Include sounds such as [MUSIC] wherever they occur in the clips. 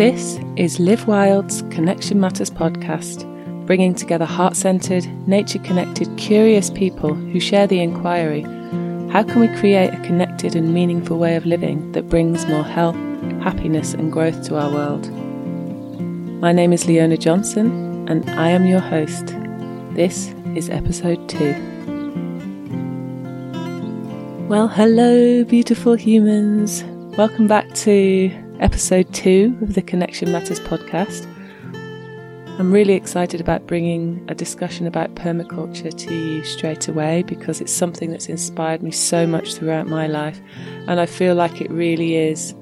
This is Live Wild's Connection Matters podcast, bringing together heart centered, nature connected, curious people who share the inquiry how can we create a connected and meaningful way of living that brings more health, happiness, and growth to our world? My name is Leona Johnson, and I am your host. This is episode two. Well, hello, beautiful humans. Welcome back to episode two of the Connection Matters podcast. I'm really excited about bringing a discussion about permaculture to you straight away because it's something that's inspired me so much throughout my life, and I feel like it really is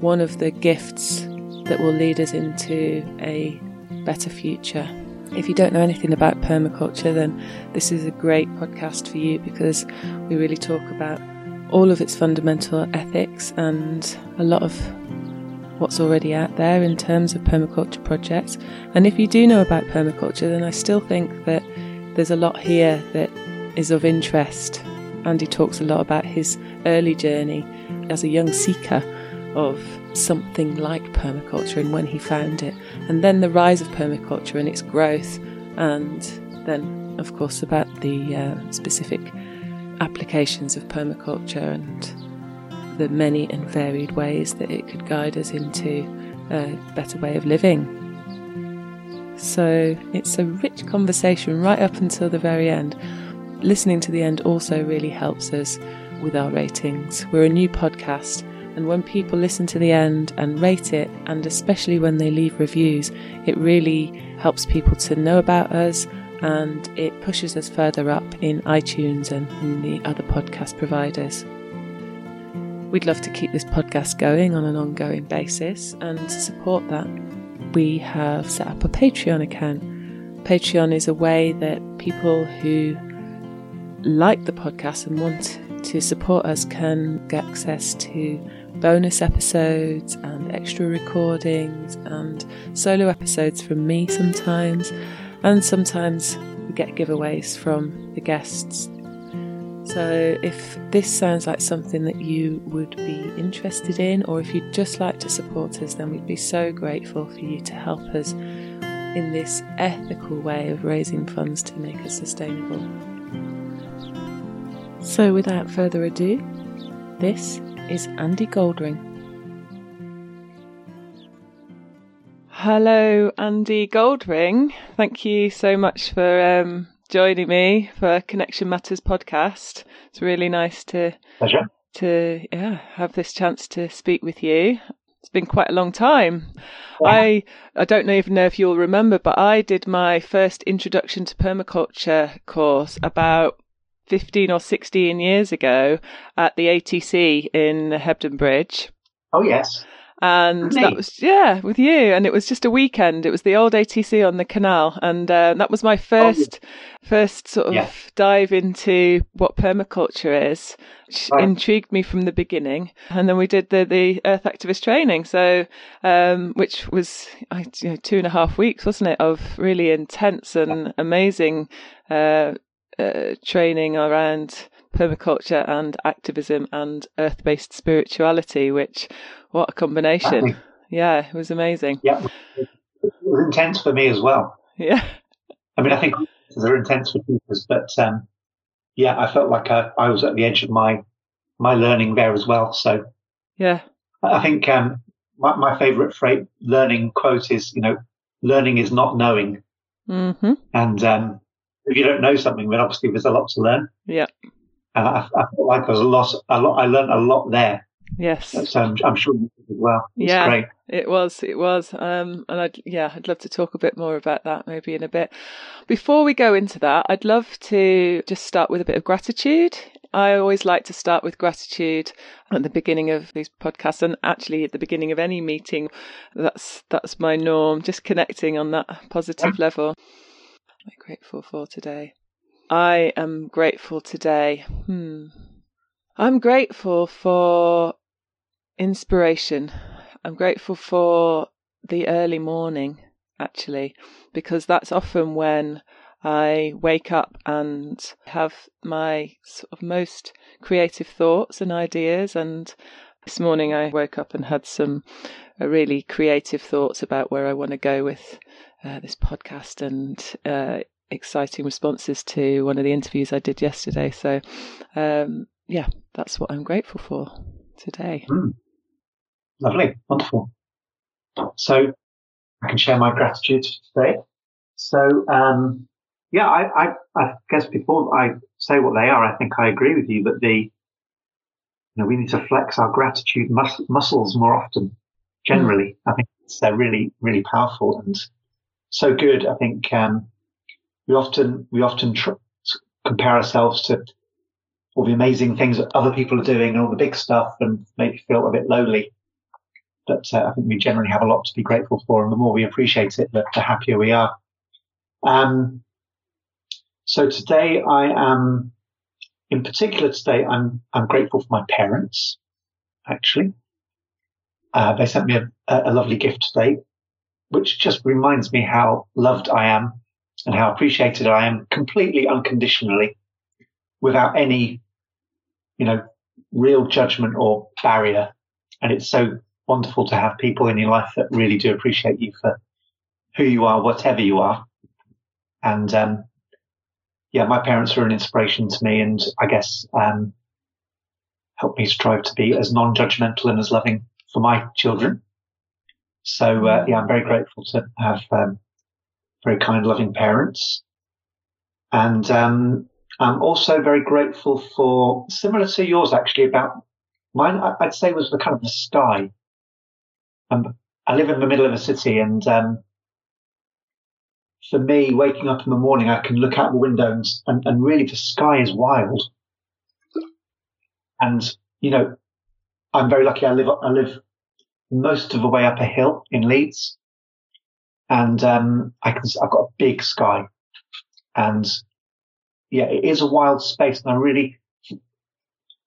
one of the gifts that will lead us into a better future. If you don't know anything about permaculture, then this is a great podcast for you because we really talk about all of its fundamental ethics and a lot of what's already out there in terms of permaculture projects. And if you do know about permaculture, then I still think that there's a lot here that is of interest. Andy talks a lot about his early journey as a young seeker of something like permaculture and when he found it, and then the rise of permaculture and its growth, and then, of course, about the uh, specific applications of permaculture and the many and varied ways that it could guide us into a better way of living. So it's a rich conversation right up until the very end. Listening to the end also really helps us with our ratings. We're a new podcast, and when people listen to the end and rate it, and especially when they leave reviews, it really helps people to know about us and it pushes us further up in iTunes and in the other podcast providers. We'd love to keep this podcast going on an ongoing basis, and to support that, we have set up a Patreon account. Patreon is a way that people who like the podcast and want to support us can get access to bonus episodes and extra recordings and solo episodes from me sometimes, and sometimes we get giveaways from the guests so, if this sounds like something that you would be interested in, or if you'd just like to support us, then we'd be so grateful for you to help us in this ethical way of raising funds to make us sustainable. So, without further ado, this is Andy Goldring. Hello, Andy Goldring. Thank you so much for um, joining me for Connection Matters podcast. It's really nice to Pleasure. to yeah have this chance to speak with you. It's been quite a long time. Yeah. I I don't even know if you'll remember, but I did my first introduction to permaculture course about 15 or 16 years ago at the ATC in Hebden Bridge. Oh yes and that was yeah with you. And it was just a weekend. It was the old atc on the canal. And uh, that was my first oh, yeah. first sort of yeah. dive into what permaculture is which right. intrigued me from the beginning. And then we did the the earth activist training. So um, which was you know, two and a half weeks wasn't it of really intense and amazing uh, uh, training around permaculture and activism and earth based spirituality, which, what a combination. Yeah, it was amazing. Yeah, it was intense for me as well. Yeah. I mean, I think they're intense for teachers, but um, yeah, I felt like I, I was at the edge of my my learning there as well. So yeah, I think um, my, my favorite phrase, learning quote is, you know, learning is not knowing. Mm-hmm. And um, if you don't know something, then obviously there's a lot to learn. Yeah. And I, I felt like I was a lot, a lot, I learned a lot there. Yes. So I'm, I'm sure you as well. It's yeah, great. it was, it was. Um, and I'd, yeah, I'd love to talk a bit more about that maybe in a bit. Before we go into that, I'd love to just start with a bit of gratitude. I always like to start with gratitude at the beginning of these podcasts and actually at the beginning of any meeting. That's, that's my norm, just connecting on that positive yeah. level. I'm grateful for today. I am grateful today. Hmm. I'm grateful for inspiration. I'm grateful for the early morning, actually, because that's often when I wake up and have my sort of most creative thoughts and ideas and This morning I woke up and had some uh, really creative thoughts about where I want to go with uh, this podcast and uh, exciting responses to one of the interviews I did yesterday. So, um, yeah, that's what I'm grateful for today. Mm. Lovely, wonderful. So, I can share my gratitude today. So, um, yeah, I, I, I, guess before I say what they are, I think I agree with you that the, you know, we need to flex our gratitude mus- muscles more often. Generally, mm. I think it's uh, really, really powerful and so good. I think um, we often we often tr- compare ourselves to all the amazing things that other people are doing and all the big stuff, and you feel a bit lonely. But uh, I think we generally have a lot to be grateful for, and the more we appreciate it, the, the happier we are. Um, so today I am, in particular today, I'm, I'm grateful for my parents, actually. Uh, they sent me a, a, lovely gift today, which just reminds me how loved I am and how appreciated I am completely unconditionally without any, you know, real judgment or barrier. And it's so wonderful to have people in your life that really do appreciate you for who you are, whatever you are. And, um, yeah, my parents were an inspiration to me and I guess, um, helped me strive to be as non-judgmental and as loving for my children. So, uh, yeah, I'm very grateful to have, um, very kind, loving parents. And, um, I'm also very grateful for similar to yours, actually, about mine, I'd say was the kind of the sky. Um, I live in the middle of a city and, um, for me, waking up in the morning, I can look out the windows and, and really the sky is wild. And, you know, I'm very lucky. I live, I live most of the way up a hill in Leeds and, um, I can, I've got a big sky and yeah, it is a wild space. And I really,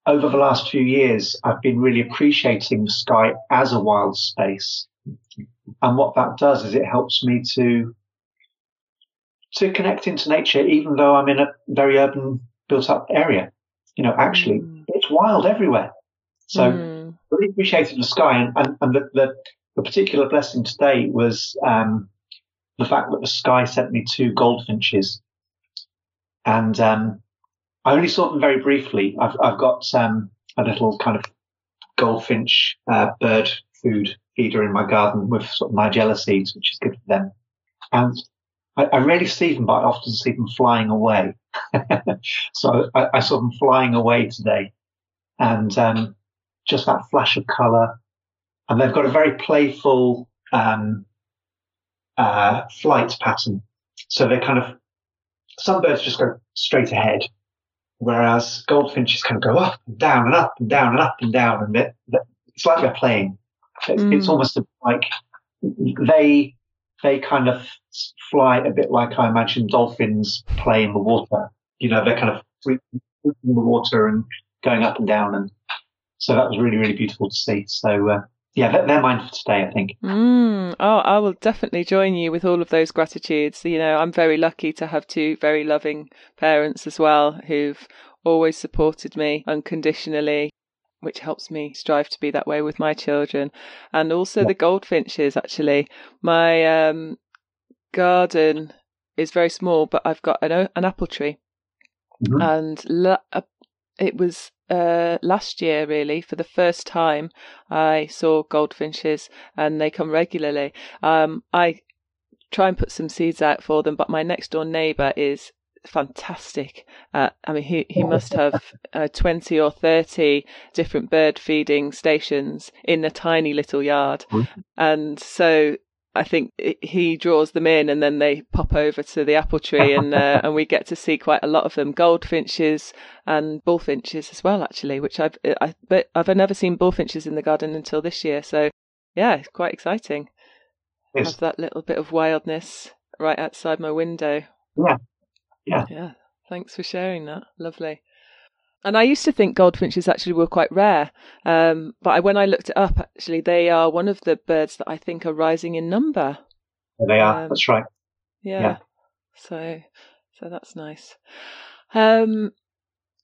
over the last few years, I've been really appreciating the sky as a wild space. And what that does is it helps me to to connect into nature, even though I'm in a very urban, built up area. You know, actually, mm. it's wild everywhere. So mm. really appreciated the sky and, and, and the, the, the, particular blessing today was, um, the fact that the sky sent me two goldfinches and, um, I only saw them very briefly. I've, I've got, um, a little kind of goldfinch, uh, bird food feeder in my garden with sort of nigella seeds, which is good for them. And I, I rarely see them, but I often see them flying away. [LAUGHS] so I, I, saw them flying away today, and um, just that flash of color, and they've got a very playful um, uh, flight pattern. So they're kind of some birds just go straight ahead, whereas goldfinches kind of go up and down and up and down and up and down, and they're, they're, it's like they're playing. It's, mm. it's almost like they they kind of fly a bit like I imagine dolphins play in the water. You know, they're kind of in the water and going up and down. And so that was really, really beautiful to see. So, uh, yeah, they're, they're mine for today, I think. Mm. Oh, I will definitely join you with all of those gratitudes. You know, I'm very lucky to have two very loving parents as well who've always supported me unconditionally which helps me strive to be that way with my children. And also the goldfinches, actually. My um, garden is very small, but I've got an, an apple tree. Mm-hmm. And la- uh, it was uh, last year, really, for the first time, I saw goldfinches and they come regularly. Um, I try and put some seeds out for them, but my next door neighbour is fantastic. Uh, I mean, he, he must have uh, 20 or 30 different bird feeding stations in a tiny little yard. Mm-hmm. And so I think he draws them in and then they pop over to the apple tree and uh, [LAUGHS] and we get to see quite a lot of them goldfinches and bullfinches as well actually which I've I, but I've never seen bullfinches in the garden until this year so yeah it's quite exciting yes. have that little bit of wildness right outside my window yeah yeah. Yeah. Thanks for sharing that. Lovely. And I used to think goldfinches actually were quite rare, um, but when I looked it up, actually they are one of the birds that I think are rising in number. they are. Um, that's right. Yeah. yeah. So, so that's nice. Um,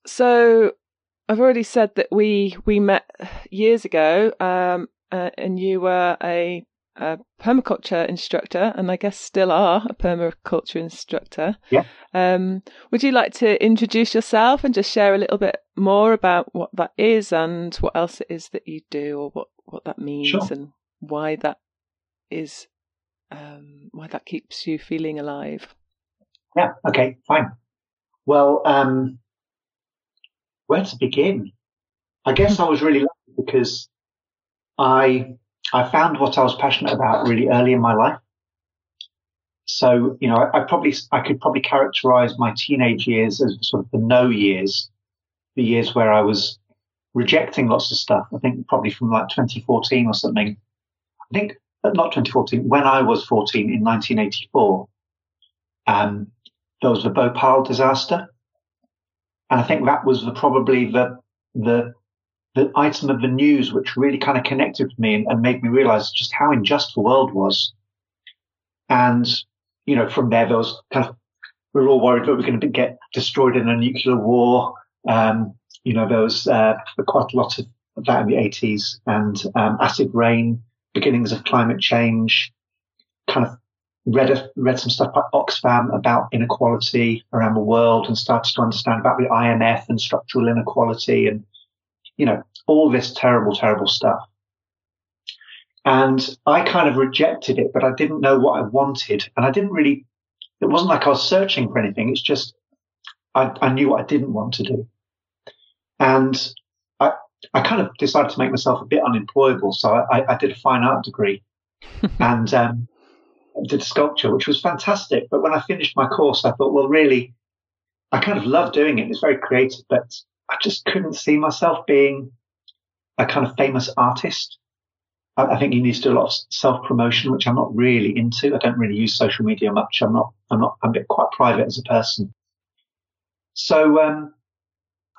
so I've already said that we we met years ago, um, uh, and you were a, a, permaculture instructor, and I guess still are a permaculture instructor. Yeah. Um, would you like to introduce yourself and just share a little bit more about what that is and what else it is that you do, or what what that means, Sure. and why that is, um, why that keeps you feeling alive? Yeah. Okay. Fine. Well, um, where to begin? I guess I was really lucky because I I found what I was passionate about really early in my life. So you know, I, I probably I could probably characterize my teenage years as sort of the no years, the years where I was rejecting lots of stuff. I think probably from like 2014 or something. I think not 2014 when I was 14 in 1984. Um, there was the Bhopal disaster. And I think that was the, probably the, the, the item of the news which really kind of connected with me and, and made me realize just how unjust the world was. And, you know, from there, there was kind of, we were all worried that we were going to get destroyed in a nuclear war. Um, you know, there was uh, quite a lot of that in the 80s and um, acid rain, beginnings of climate change, kind of read read some stuff by Oxfam about inequality around the world and started to understand about the IMF and structural inequality and you know all this terrible terrible stuff. And I kind of rejected it, but I didn't know what I wanted, and I didn't really. It wasn't like I was searching for anything. It's just I, I knew what I didn't want to do, and I I kind of decided to make myself a bit unemployable. So I, I did a fine art degree, [LAUGHS] and um, did sculpture, which was fantastic. But when I finished my course, I thought, well, really, I kind of love doing it. It's very creative, but I just couldn't see myself being a kind of famous artist. I, I think you need to do a lot of self promotion, which I'm not really into. I don't really use social media much. I'm not, I'm not, I'm a bit quite private as a person. So, um,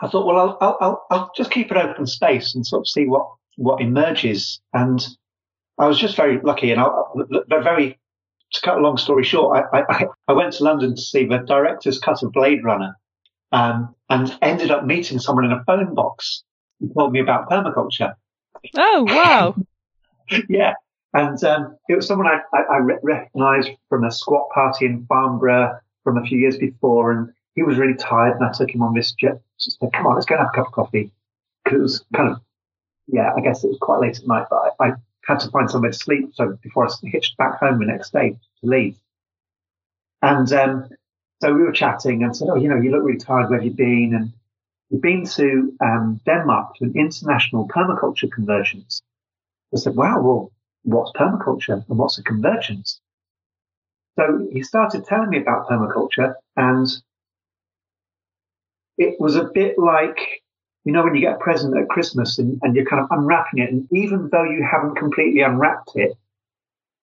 I thought, well, I'll, I'll, I'll, I'll just keep an open space and sort of see what, what emerges. And I was just very lucky and I, very to cut a long story short, I, I, I, went to London to see the director's cut of Blade Runner um, and ended up meeting someone in a phone box who told me about permaculture. Oh, wow. [LAUGHS] yeah. And um, it was someone I, I, I recognized from a squat party in Farnborough from a few years before. And he was really tired. And I took him on this jet. So said, come on, let's go and have a cup of coffee. Because it was kind of, yeah, I guess it was quite late at night, but I, I had to find somewhere to sleep. So before I hitched back home the next day to leave. And um, so we were chatting and said, Oh, you know, you look really tired. Where have you been? And we've been to um, Denmark to an international permaculture convergence. I said, Wow, well, what's permaculture and what's a convergence? So he started telling me about permaculture and it was a bit like you know, when you get a present at Christmas and, and, you're kind of unwrapping it, and even though you haven't completely unwrapped it,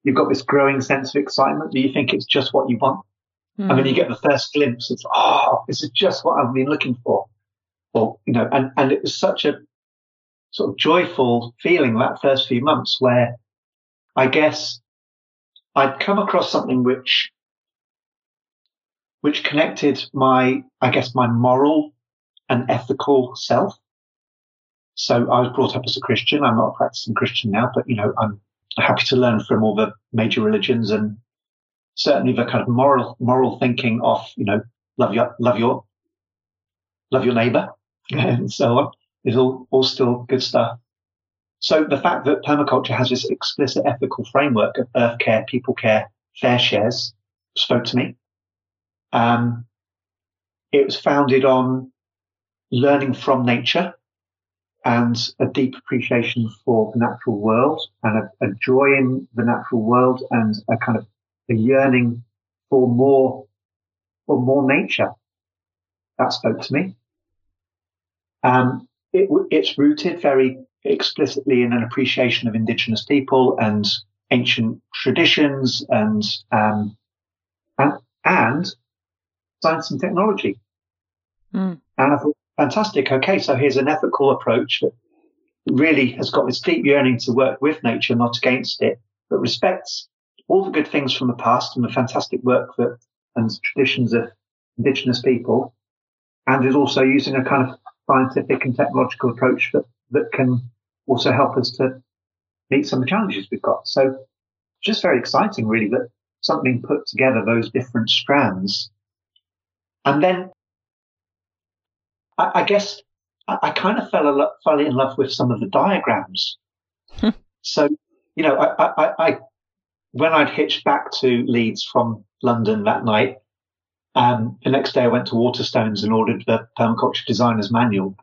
you've got this growing sense of excitement that you think it's just what you want. Mm. And then you get the first glimpse, it's, oh, this is just what I've been looking for. Or, you know, and, and it was such a sort of joyful feeling that first few months where I guess I'd come across something which, which connected my, I guess, my moral and ethical self. So I was brought up as a Christian. I'm not a practicing Christian now, but you know, I'm happy to learn from all the major religions and certainly the kind of moral, moral thinking of, you know, love your, love your, love your neighbor [LAUGHS] and so on is all, all still good stuff. So the fact that permaculture has this explicit ethical framework of earth care, people care, fair shares spoke to me. Um, it was founded on learning from nature and a deep appreciation for the natural world and a, a, joy in the natural world and a kind of a yearning for more, for more nature. That spoke to me. Um, it, it's rooted very explicitly in an appreciation of indigenous people and ancient traditions and, um, and, and science and technology. Mm. And I thought, fantastic. Okay, so here's an ethical approach that really has got this deep yearning to work with nature, not against it, but respects all the good things from the past and the fantastic work that and traditions of indigenous people, and is also using a kind of scientific and technological approach that, that can also help us to meet some of the challenges we've got. So just very exciting, really, that something put together those different strands. And then I, I guess I, I, kind of fell, lo- fell in love with some of the diagrams. Hmm. so, you know, I, I, when I'd hitched back to Leeds from London that night, um, the next day I went to Waterstones and ordered the permaculture designer's manual,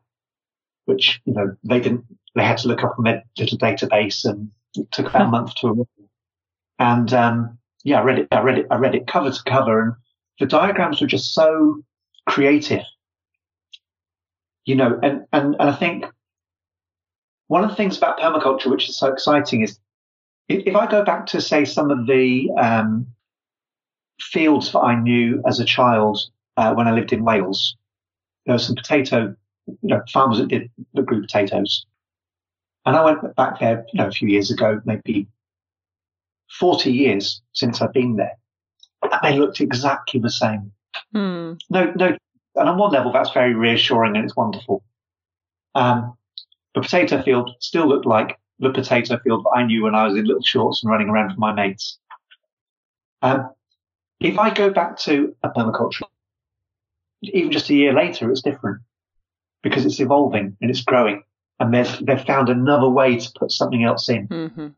which, you know, they didn't, they had to look up a little database and it took about a [LAUGHS] month to arrive. And, um, yeah, I read it, I read it, I read it cover to cover and the diagrams were just so creative, you know, and, and, and I think one of the things about permaculture, which is so exciting is if I go back to say some of the, um, fields that I knew as a child uh, when I lived in Wales. There were some potato, you know, farmers that did that grew potatoes, and I went back there, you know, a few years ago, maybe forty years since I've been there, and they looked exactly the same. Hmm. No, no, and on one level, that's very reassuring and it's wonderful. Um, the potato field still looked like the potato field that I knew when I was in little shorts and running around with my mates. Um, if I go back to a permaculture, even just a year later, it's different because it's evolving and it's growing and they've, they've found another way to put something else in. Mm-hmm.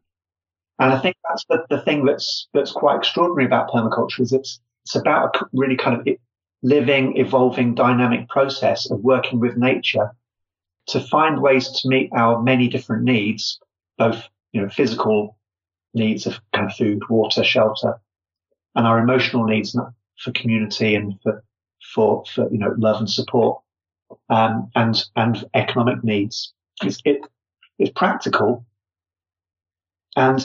And I think that's the, the thing that's, that's quite extraordinary about permaculture is it's, it's about a really kind of living, evolving, dynamic process of working with nature to find ways to meet our many different needs, both, you know, physical needs of kind of food, water, shelter, and our emotional needs for community and for, for, for, you know, love and support, um, and, and economic needs. It's, it, it's practical. And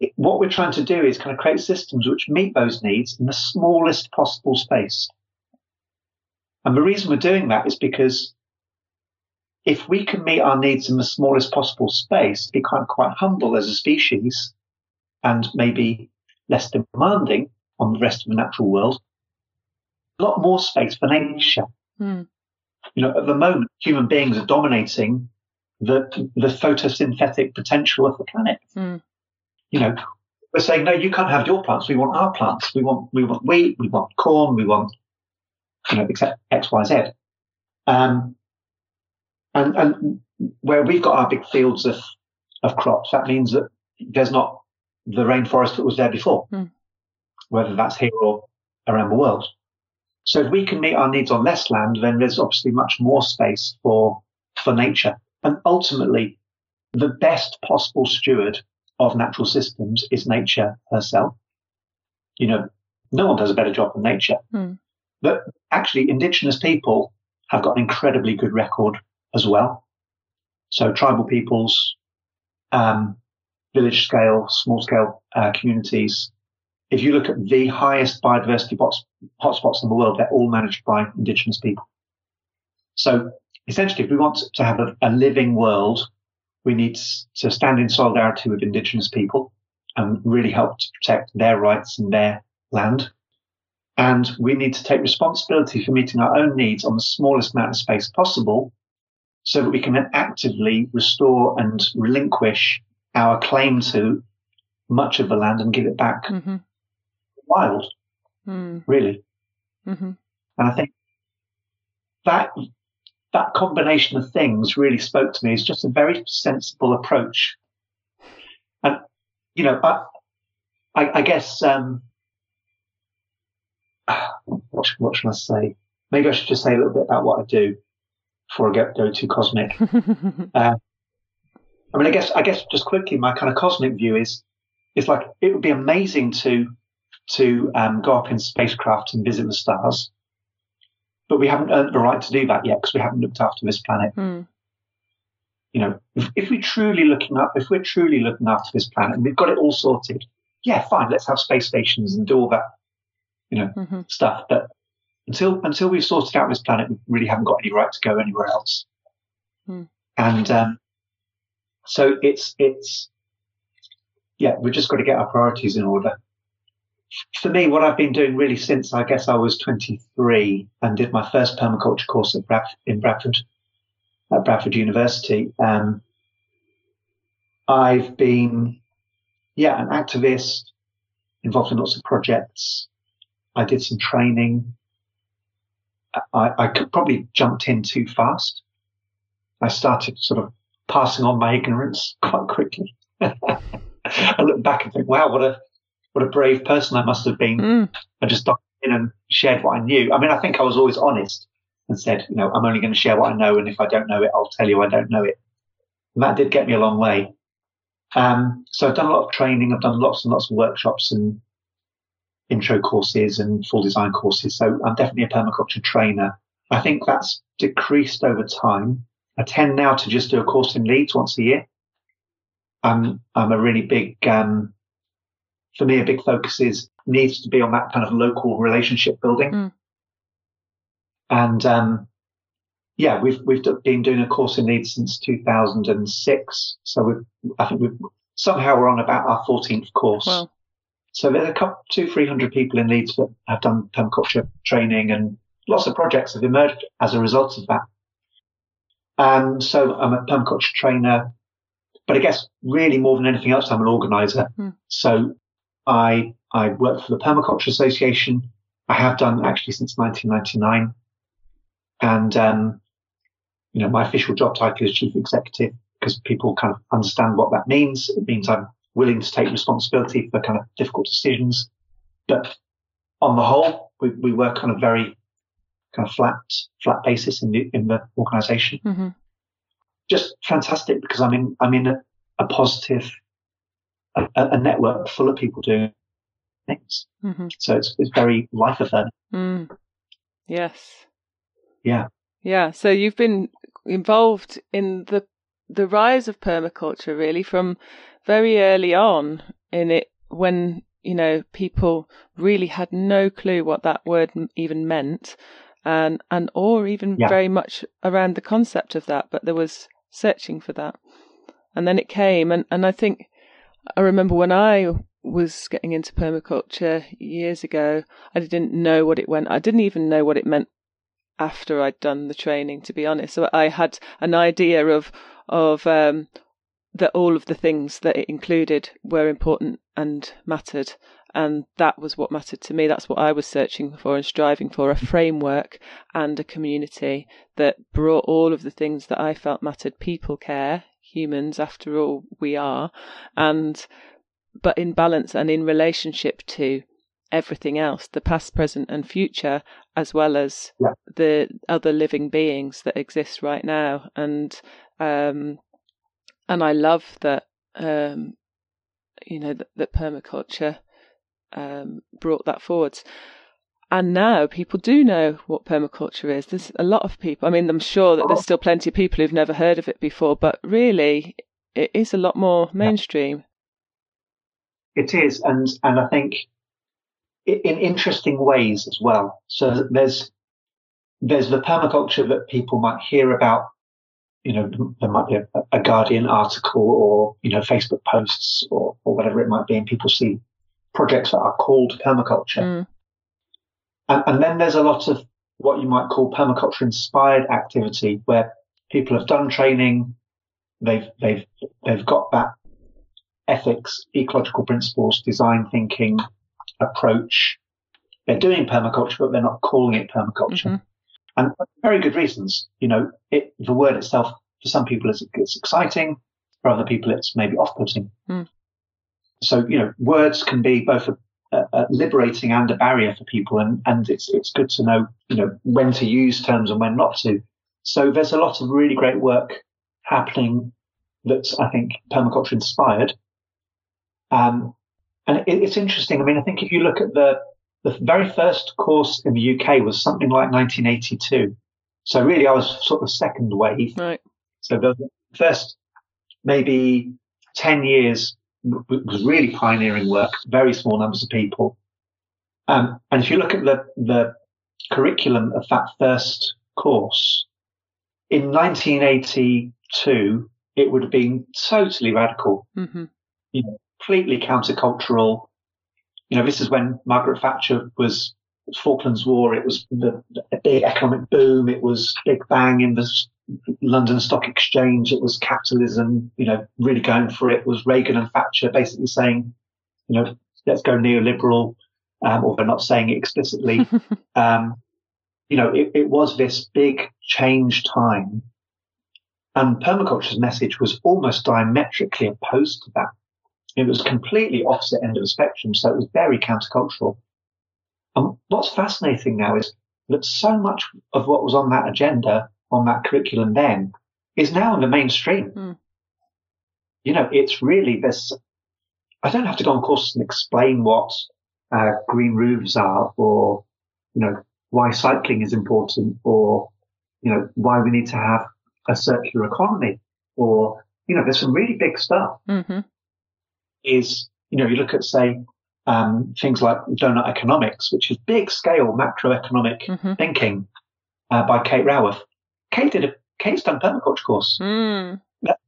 it, what we're trying to do is kind of create systems which meet those needs in the smallest possible space. And the reason we're doing that is because if we can meet our needs in the smallest possible space, become quite humble as a species and maybe less demanding, on the rest of the natural world. A lot more space for nature. Mm. You know, at the moment, human beings are dominating the the photosynthetic potential of the planet. Mm. You know, we're saying no, you can't have your plants. We want our plants. We want we want wheat. We want corn. We want you know, except X, Y, Z. Um, and and where we've got our big fields of of crops, that means that there's not the rainforest that was there before. Mm whether that's here or around the world. So if we can meet our needs on less land, then there's obviously much more space for, for nature. And ultimately, the best possible steward of natural systems is nature herself. You know, no one does a better job than nature. Mm. But actually, indigenous people have got an incredibly good record as well. So tribal peoples, um, village scale, small scale uh, communities, if you look at the highest biodiversity hotspots in the world, they're all managed by indigenous people. So essentially, if we want to have a, a living world, we need to stand in solidarity with indigenous people and really help to protect their rights and their land. And we need to take responsibility for meeting our own needs on the smallest amount of space possible so that we can then actively restore and relinquish our claim to much of the land and give it back mm-hmm wild, mm. really. Mm-hmm. And I think that that combination of things really spoke to me as just a very sensible approach. And you know, I I, I guess um, [SIGHS] what what should I say? Maybe I should just say a little bit about what I do before I get go too cosmic. [LAUGHS] uh, I mean, I guess I guess just quickly, my kind of cosmic view is it's like it would be amazing to to um, go up in spacecraft and visit the stars. But we haven't earned the right to do that yet because we haven't looked after this planet. Mm. You know, if, if we're truly looking up, if we're truly looking after this planet and we've got it all sorted, yeah, fine, let's have space stations and do all that, you know, mm-hmm. stuff. But until until we've sorted out this planet, we really haven't got any right to go anywhere else. Mm. And um, so it's it's yeah, we've just got to get our priorities in order for me, what I've been doing really since I guess I was 23 and did my first permaculture course Brad- in Bradford at Bradford University. Um, I've been, yeah, an activist involved in lots of projects. I did some training. I, I could probably jumped in too fast. I started sort of passing on my ignorance [LAUGHS] quite quickly. I look back and think, wow, what a what a brave person I must have been. Mm. I just dived in and shared what I knew. I mean, I think I was always honest and said, you know, I'm only going to share what I know, and if I don't know it, I'll tell you I don't know it. And that did get me a long way. Um, so I've done a lot of training. I've done lots and lots of workshops and intro courses and full design courses. So I'm definitely a permaculture trainer. I think that's decreased over time. I tend now to just do a course in Leeds once a year. I'm, I'm a really big, um, for me, a big focus is needs to be on that kind of local relationship building. Mm. And, um, yeah, we've, we've been doing a course in Leeds since 2006. So we I think we've somehow we're on about our 14th course. Wow. So there's a couple, two, three hundred people in Leeds that have done permaculture training and lots of projects have emerged as a result of that. And so I'm a permaculture trainer, but I guess really more than anything else, I'm an organizer. Mm. So I, I work for the Permaculture Association. I have done actually since 1999. And, um, you know, my official job title is chief executive because people kind of understand what that means. It means I'm willing to take responsibility for kind of difficult decisions. But on the whole, we, we work on a very kind of flat, flat basis in the, in the organization. Mm-hmm. Just fantastic because I'm in, I'm in a, a positive, a, a, network full of people doing things. Mm-hmm. So it's, it's very life affirming. Mm. Yes. Yeah. Yeah. So you've been involved in the the rise of permaculture really from very early on in it when you know people really had no clue what that word even meant and and or even yeah. very much around the concept of that but there was searching for that and then it came and and I think I remember when I was getting into permaculture years ago I didn't know what it went I didn't even know what it meant after I'd done the training, to be honest. So I had an idea of of um, that all of the things that it included were important and mattered. And that was what mattered to me. That's what I was searching for and striving for a framework and a community that brought all of the things that I felt mattered. People care, humans, after all, we are. And, but in balance and in relationship to everything else, the past, present, and future, as well as yeah. the other living beings that exist right now. And um, and I love that um, you know that, that permaculture um, brought that forwards. And now people do know what permaculture is. There's a lot of people. I mean, I'm sure that there's still plenty of people who've never heard of it before, but really, it is a lot more mainstream. It is, and and I think in interesting ways as well. So there's there's the permaculture that people might hear about. You know, there might be a, a Guardian article or you know Facebook posts or, or whatever it might be, and people see projects that are called permaculture. Mm. And, and then there's a lot of what you might call permaculture inspired activity where people have done training, they've they've they've got that ethics, ecological principles, design thinking, approach. They're doing permaculture, but they're not calling it permaculture. Mm-hmm. And very good reasons. You know, it, the word itself, for some people, it's, it's exciting. For other people, it's maybe off-putting. Mm. So, you know, words can be both a, a, a, liberating and a barrier for people. And, and it's, it's good to know, you know, when to use terms and when not to. So there's a lot of really great work happening that's, I think, permaculture inspired. Um, and it, it's interesting. I mean, I think if you look at the, the very first course in the UK was something like 1982. So really I was sort of second wave. Right. So the first maybe 10 years was really pioneering work, very small numbers of people. Um, and if you look at the, the curriculum of that first course, in 1982, it would have been totally radical. Mm-hmm. You know, completely countercultural. You know, this is when Margaret Thatcher was Falklands War. It was the, the big economic boom. It was Big Bang in the London Stock Exchange. It was capitalism, you know, really going for it. it was Reagan and Thatcher basically saying, you know, let's go neoliberal, um, although not saying it explicitly. [LAUGHS] um, you know, it, it was this big change time. And permaculture's message was almost diametrically opposed to that. It was completely opposite end of the spectrum. So it was very countercultural. And what's fascinating now is that so much of what was on that agenda, on that curriculum then, is now in the mainstream. Mm. You know, it's really this. I don't have to go on courses and explain what uh, green roofs are, or you know, why cycling is important, or you know, why we need to have a circular economy, or you know, there's some really big stuff. Mm-hmm. Is you know, you look at say um, things like donut economics, which is big scale macroeconomic mm-hmm. thinking uh, by Kate Raworth. Kate did a Kate's done permaculture course. Mm. That,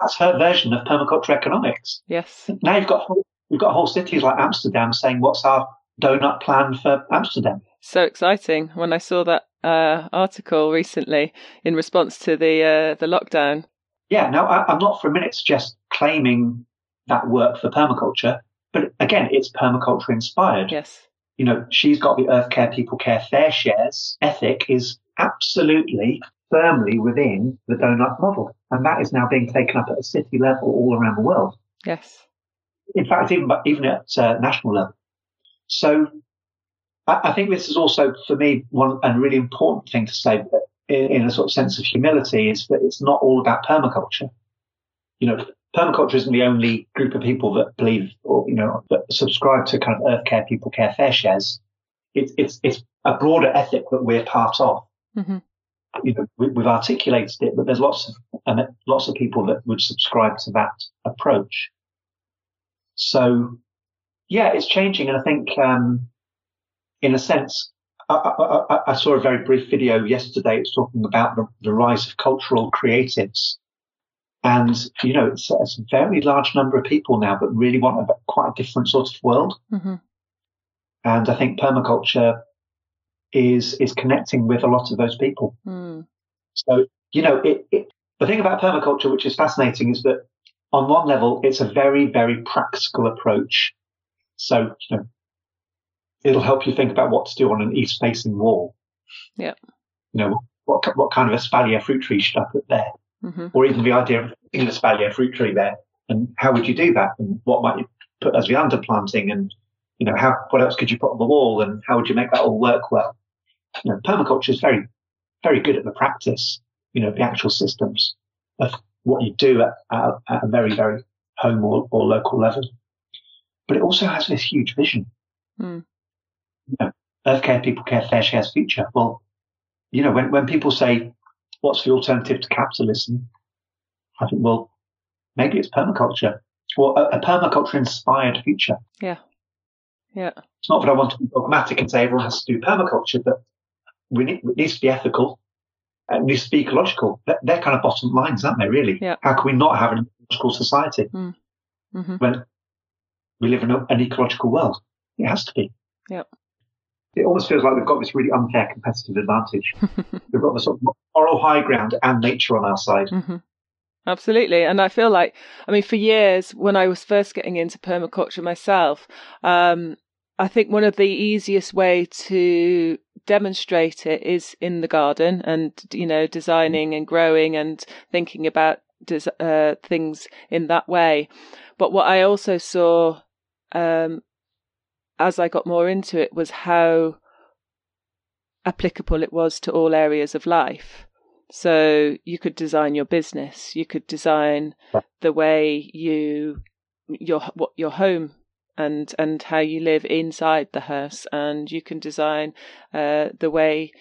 that's her version of permaculture economics. Yes. Now you've got you've got whole cities like Amsterdam saying, "What's our donut plan for Amsterdam?" So exciting! When I saw that uh, article recently in response to the uh, the lockdown. Yeah. Now I, I'm not for a minute just claiming that work for permaculture. But again, it's permaculture inspired. Yes. You know, she's got the Earth Care People Care Fair Shares ethic is absolutely firmly within the donut model. And that is now being taken up at a city level all around the world. Yes. In fact, even, even at uh, national level. So I, I, think this is also, for me, one and really important thing to say in, in a sort of sense of humility is that it's not all about permaculture. You know, permaculture isn't the only group of people that believe or, you know, that subscribe to kind of earth care, people care, fair shares. It, it's, it's a broader ethic that we're part of. Mm-hmm. You know, we, have articulated it, but there's lots of, um, lots of people that would subscribe to that approach. So yeah, it's changing. And I think, um, in a sense, I, I, I, saw a very brief video yesterday. It's talking about the, the rise of cultural creatives and, you know, it's, it's, a very large number of people now that really want a, quite a different sort of world. Mm-hmm. And I think permaculture is, is connecting with a lot of those people. Mm. So, you know, it, it, the thing about permaculture, which is fascinating, is that on one level, it's a very, very practical approach. So, you know, it'll help you think about what to do on an east facing wall. Yeah. You know, what, what kind of espalier fruit tree should I put there? mm-hmm. or even the idea of putting an espalier fruit tree there. And how would you do that? And what might you put as the underplanting? And, you know, how, what else could you put on the wall? And how would you make that all work well? You know, permaculture is very, very good at the practice, you know, the actual systems of what you do at, at, at a very, very home or, or, local level. But it also has this huge vision. Mm. You know, Earth Care People Care Fair Shares Future. Well, you know, when, when people say what's the alternative to capitalism? I think, well, maybe it's permaculture or a, a permaculture inspired future. Yeah. Yeah. It's not that I want to be dogmatic and say everyone has to do permaculture, but we need, it needs to be ethical. It needs to be ecological. They're, they're kind of bottom lines, aren't they, really? Yeah. How can we not have an ecological society mm. mm-hmm. when we live in a, an ecological world? It has to be. Yeah it almost feels like we've got this really unfair competitive advantage. [LAUGHS] we've got the sort of moral high ground and nature on our side. Mm-hmm. Absolutely. And I feel like, I mean, for years, when I was first getting into permaculture myself, um, I think one of the easiest way to demonstrate it is in the garden and, you know, designing and growing and thinking about des- uh, things in that way. But what I also saw um, as I got more into it was how applicable it was to all areas of life. So you could design your business, you could design the way you your what your home and and how you live inside the house, and you can design uh, the way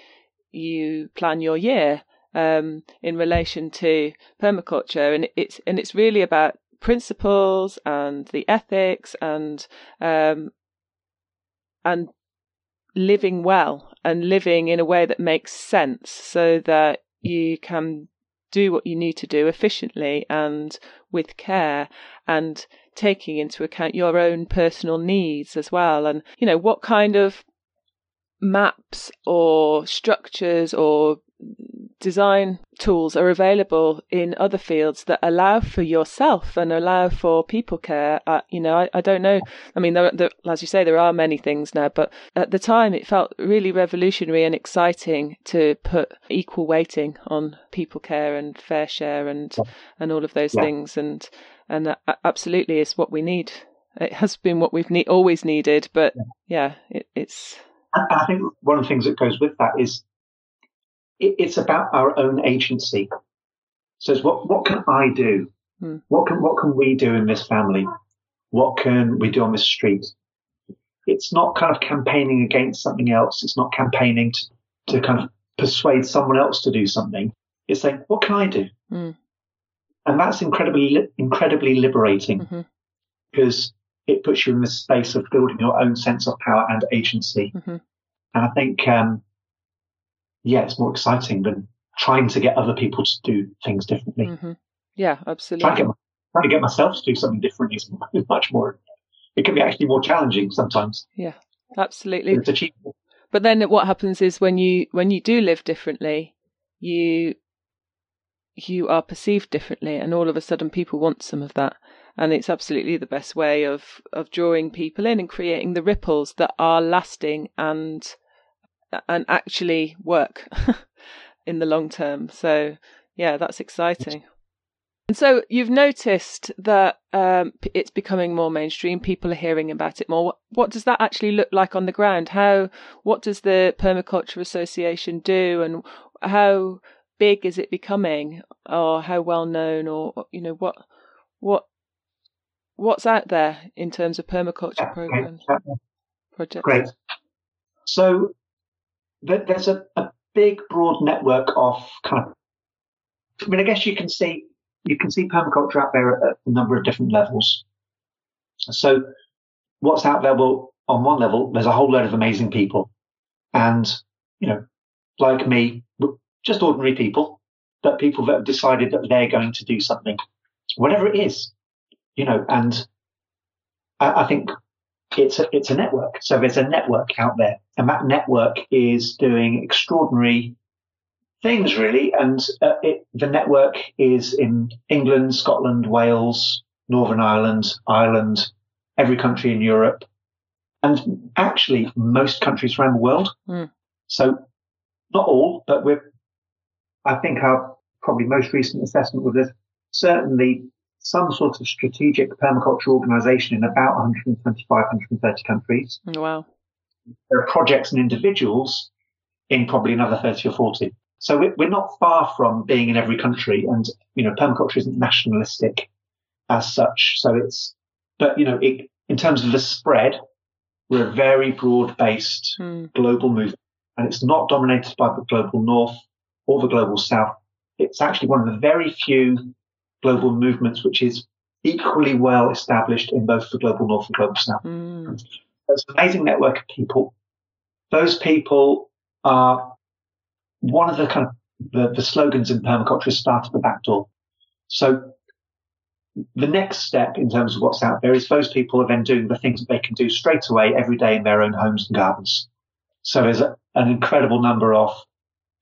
you plan your year um, in relation to permaculture, and it's and it's really about principles and the ethics and um, and living well and living in a way that makes sense so that you can do what you need to do efficiently and with care and taking into account your own personal needs as well. And you know what kind of maps or structures or design tools are available in other fields that allow for yourself and allow for people care. Uh, you know, I, I, don't know. I mean, there, there, as you say, there are many things now, but at the time it felt really revolutionary and exciting to put equal weighting on people care and fair share and and all of those yeah. things. And and absolutely is what we need. It has been what we've ne- always needed, but yeah, yeah it, it's. I think one of the things that goes with that is it's about our own agency. So it's what, what can I do? Hmm. What can, what can we do in this family? What can we do on this street? It's not kind of campaigning against something else. It's not campaigning to, to kind of persuade someone else to do something. It's saying, what can I do? Hmm. And that's incredibly, incredibly liberating mm-hmm. because it puts you in the space of building your own sense of power and agency. Mm-hmm. And I think, um, yeah, it's more exciting than trying to get other people to do things differently. Mm-hmm. Yeah, absolutely. Trying to, get, trying to, get, myself to do something different is [LAUGHS] much more, it can be actually more challenging sometimes. Yeah, absolutely. It's achievable. But then what happens is when you, when you do live differently, you, you are perceived differently and all of a sudden people want some of that and it's absolutely the best way of of drawing people in and creating the ripples that are lasting and and actually work [LAUGHS] in the long term. So yeah, that's exciting. And so you've noticed that um, it's becoming more mainstream. People are hearing about it more. What, what, does that actually look like on the ground? How what does the Permaculture Association do, and how big is it becoming, or how well known, or you know what what what's out there in terms of permaculture programs projects? Great. So there's a, a big, broad network of kind of. I mean, I guess you can see you can see permaculture out there at a number of different levels. So, what's out there? Well, on one level, there's a whole load of amazing people, and you know, like me, just ordinary people, but people that have decided that they're going to do something, whatever it is, you know, and I, I think it's a, it's a network. So there's a network out there and that network is doing extraordinary things really. And uh, it, the network is in England, Scotland, Wales, Northern Ireland, Ireland, every country in Europe, and actually most countries around the world. Mm. So not all, but we're, I think our probably most recent assessment with this, certainly some sort of strategic permaculture organization in about 125, 130 countries. Wow. There are projects and individuals in probably another 30 or 40. So we're not far from being in every country and, you know, permaculture isn't nationalistic as such. So it's, but, you know, it, in terms of the spread, we're a very broad based mm. global movement and it's not dominated by the global north or the global south. It's actually one of the very few global movements, which is equally well established in both the global north and global south. Mm. There's an amazing network of people. Those people are one of the kind of the, the slogans in permaculture is start at the back door. So the next step in terms of what's out there is those people are then doing the things that they can do straight away every day in their own homes and gardens. So there's a, an incredible number of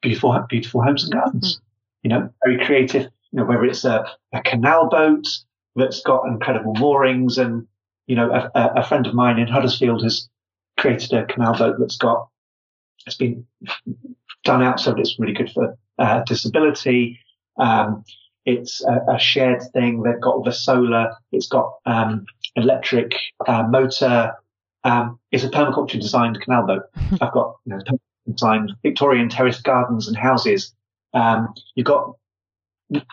beautiful, beautiful homes and gardens, mm. you know, very creative you know, whether it's a, a canal boat that's got incredible moorings and, you know, a, a, friend of mine in Huddersfield has created a canal boat that's got, it's been done out so that it's really good for uh, disability. Um, it's a, a, shared thing. They've got the solar. It's got um, electric uh, motor. Um, it's a permaculture designed canal boat. [LAUGHS] I've got you know, designed Victorian terraced gardens and houses. Um, you've got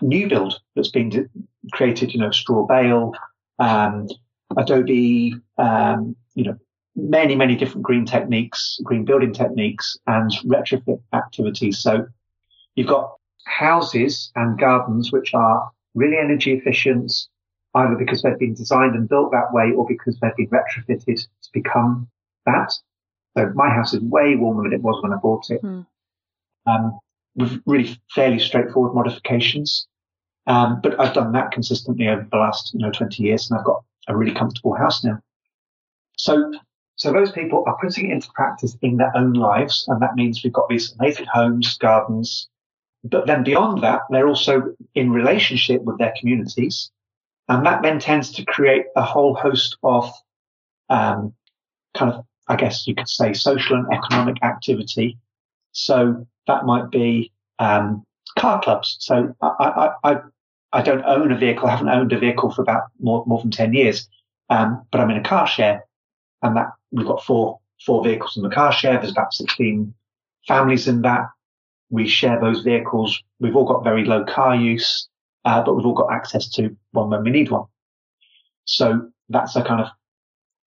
new build that's been created, you know, straw bale, um, Adobe, um, you know, many, many different green techniques, green building techniques and retrofit activities. So you've got houses and gardens which are really energy efficient, either because they've been designed and built that way or because they've been retrofitted to become that. So my house is way warmer than it was when I bought it. Mm. Um, with really fairly straightforward modifications. Um, but I've done that consistently over the last, you know, 20 years and I've got a really comfortable house now. So, so those people are putting it into practice in their own lives. And that means we've got these amazing homes, gardens, but then beyond that, they're also in relationship with their communities. And that then tends to create a whole host of, um, kind of, I guess you could say social and economic activity. So that might be, um, car clubs. So I, I, I, I don't own a vehicle. I haven't owned a vehicle for about more, more than 10 years. Um, but I'm in a car share and that we've got four, four vehicles in the car share. There's about 16 families in that. We share those vehicles. We've all got very low car use, uh, but we've all got access to one when we need one. So that's a kind of,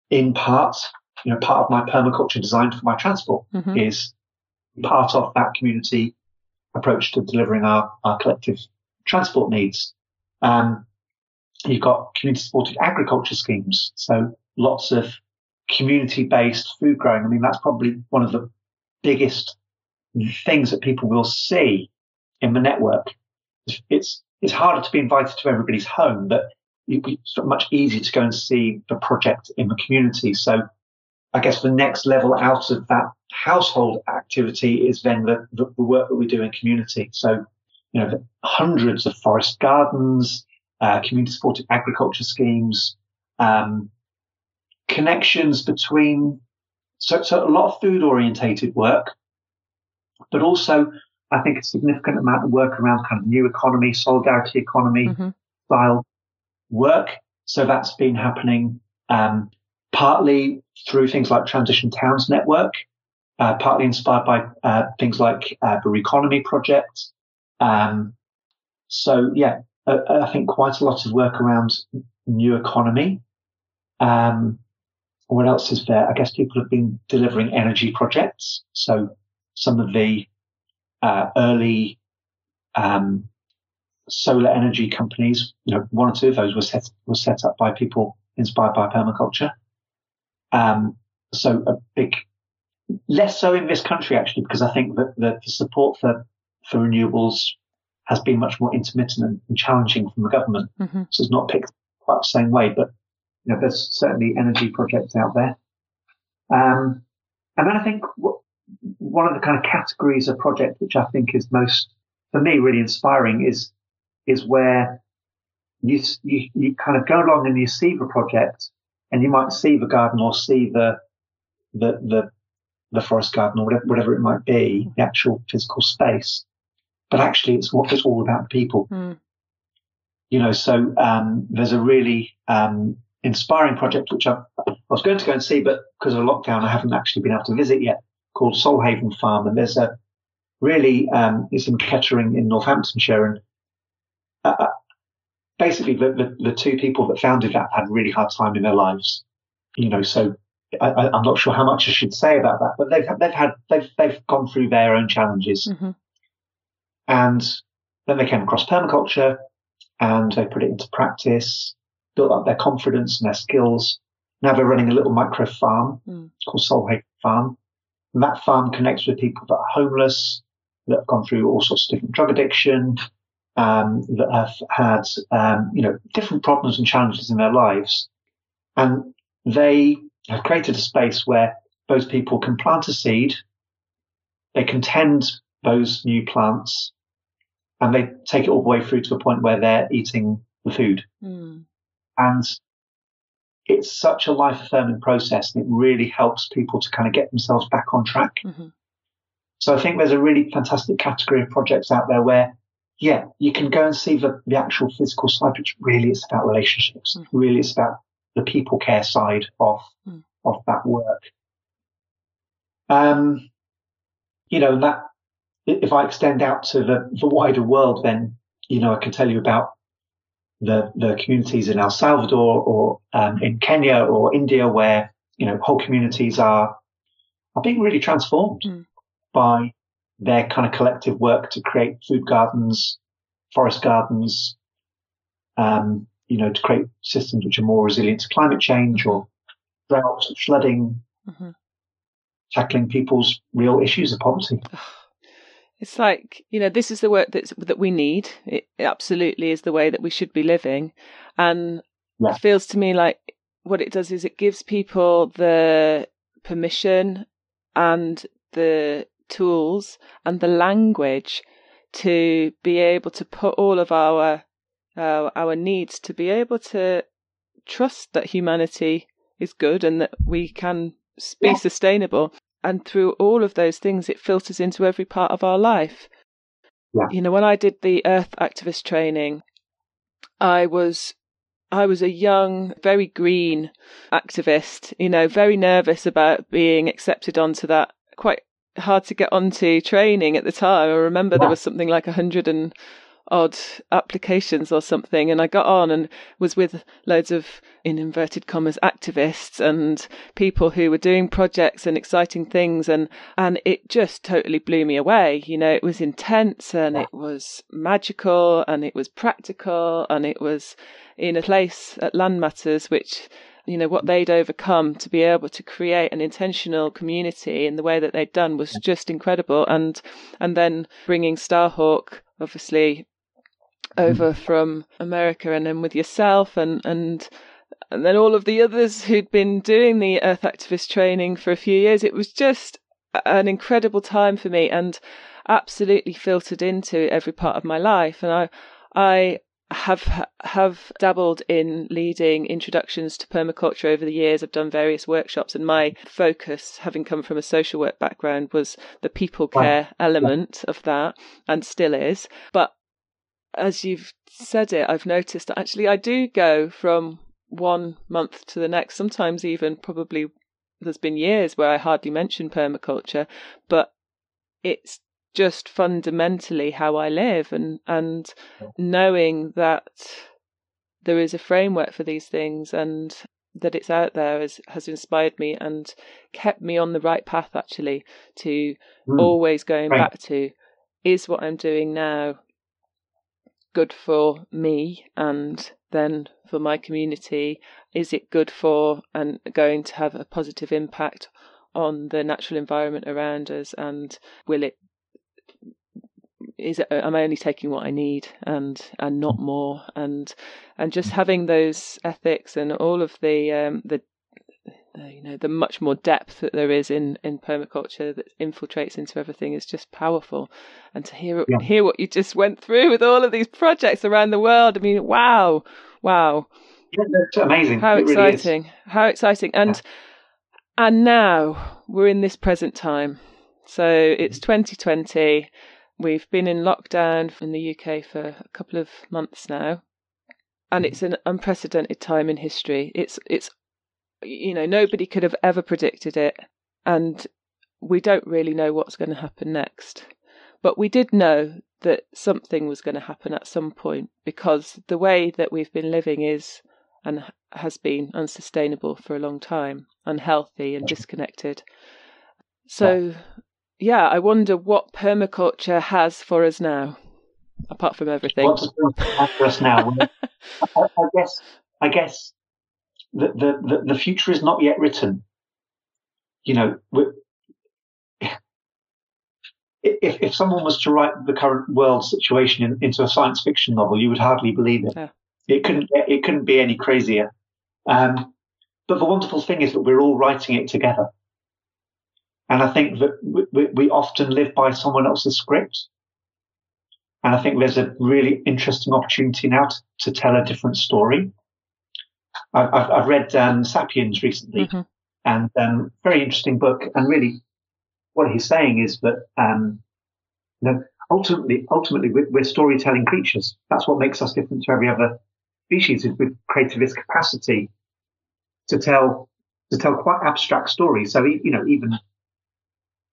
in part, you know, part of my permaculture design for my transport mm-hmm. is part of that community approach to delivering our, our collective transport needs. Um, you've got community supported agriculture schemes. So lots of community based food growing. I mean, that's probably one of the biggest things that people will see in the network. It's, it's harder to be invited to everybody's home, but it's much easier to go and see the project in the community. So I guess the next level out of that household activity is then the, the, the work that we do in community. So, you know, hundreds of forest gardens, uh, community supported agriculture schemes, um, connections between, so, so a lot of food orientated work, but also I think a significant amount of work around kind of new economy, solidarity economy mm-hmm. style work. So that's been happening, um, partly through things like Transition Towns Network, uh, partly inspired by uh, things like uh, the Reconomy Project. Um, so yeah, I think quite a lot of work around new economy. Um, what else is there? I guess people have been delivering energy projects. So some of the uh, early um, solar energy companies, you know, one or two of those were set were set up by people inspired by permaculture. Um, so a big, less so in this country actually, because I think that the, the support for for renewables has been much more intermittent and challenging from the government. Mm-hmm. So it's not picked quite the same way, but you know, there's certainly energy projects out there. Um, and then I think w- one of the kind of categories of project which I think is most, for me, really inspiring is, is where you, you, you kind of go along and you see the project and you might see the garden or see the, the, the, the forest garden or whatever, whatever it might be, the actual physical space but actually it's what it's all about people. Mm. You know, so um, there's a really um, inspiring project which I, I, was going to go and see, but because of lockdown, I haven't actually been able to visit yet. Called Solhaven Farm, and there's a really um, it's in Kettering in Northamptonshire, and uh, uh, basically the, the, the two people that founded that had a really hard time in their lives. You know, so I, am not sure how much I should say about that, but they've they've had they've they've gone through their own challenges. Mm-hmm. And then they came across permaculture and they put it into practice, built up their confidence and their skills. Now they're running a little micro farm mm. called Solhaven Farm. And that farm connects with people that are homeless, that have gone through all sorts of different drug addiction, um, that have had, um, you know, different problems and challenges in their lives. And they have created a space where those people can plant a seed. They can tend those new plants and they take it all the way through to a point where they're eating the food. Mm. And it's such a life affirming process and it really helps people to kind of get themselves back on track. Mm-hmm. So I think there's a really fantastic category of projects out there where, yeah, you can go and see the, the actual physical side, which really it's about relationships. Mm-hmm. Really it's about the people care side of, mm. of that work. Um, you know, that if I extend out to the, the wider world, then, you know, I can tell you about the, the communities in El Salvador or um, in Kenya or India where, you know, whole communities are, are being really transformed mm. by their kind of collective work to create food gardens, forest gardens, um, you know, to create systems which are more resilient to climate change or drought, flooding, mm-hmm. tackling people's real issues of poverty. It's like, you know, this is the work that's, that we need. It absolutely is the way that we should be living. And yeah. it feels to me like what it does is it gives people the permission and the tools and the language to be able to put all of our uh, our needs to be able to trust that humanity is good and that we can be yeah. sustainable. And through all of those things, it filters into every part of our life. Yeah. You know, when I did the Earth activist training, I was I was a young, very green activist, you know, very nervous about being accepted onto that quite hard to get onto training at the time. I remember yeah. there was something like a hundred and odd applications or something. And I got on and was with loads of, in inverted commas, activists and people who were doing projects and exciting things. And, and it just totally blew me away. You know, it was intense and it was magical and it was practical and it was in a place at Land Matters, which you know what they'd overcome to be able to create an intentional community in the way that they'd done was just incredible and and then bringing starhawk obviously over mm-hmm. from America and then with yourself and, and, and then all of the others who'd been doing the Earth activist training for a few years. It was just an incredible time for me and absolutely filtered into every part of my life. And I, I have have dabbled in leading introductions to permaculture over the years. I've done various workshops, and my focus, having come from a social work background, was the people care element of that, and still is. But as you've said it, I've noticed that actually I do go from one month to the next, sometimes even probably there's been years where I hardly mention permaculture, but it's just fundamentally how I live and and knowing that there is a framework for these things and that it's out there has, has inspired me and kept me on the right path actually to mm. always going right. back to is what I'm doing now good for me and then for my community? Is it good for and going to have a positive impact on the natural environment around us? And will it is it am I only taking what I need and and not more? And and just having those ethics and all of the um, the uh, you know the much more depth that there is in in permaculture that infiltrates into everything is just powerful. And to hear yeah. hear what you just went through with all of these projects around the world i mean wow wow. Yeah, that's amazing. How it exciting. Really how exciting. And yeah. and now we're in this present time. So it's 2020 mm-hmm. We've been in lockdown in the uk for a couple of months now and it's an unprecedented time in history it's it's you know, nobody could have ever predicted it. And we don't really know what's going to happen next. But we did know that something was going to happen at some point because the way that we've been living is and has been unsustainable for a long time, unhealthy and disconnected. So, yeah, I wonder what permaculture has for us now, apart from everything. What does have for us now? [LAUGHS] I, I guess, I guess the, the, the, future is not yet written. You know, if, if someone was to write the current world situation in, into a science fiction novel, you would hardly believe it. Yeah. It couldn't, it couldn't be any crazier. Um, but the wonderful thing is that we're all writing it together. And I think that we, we often live by someone else's script. And I think there's a really interesting opportunity now to, to tell a different story. I've, I've read um, *Sapiens* recently, mm-hmm. and um, very interesting book. And really, what he's saying is that um, you know, ultimately, ultimately, we're, we're, storytelling creatures. That's what makes us different to every other species. Is with creative this capacity to tell to tell quite abstract stories. So you know, even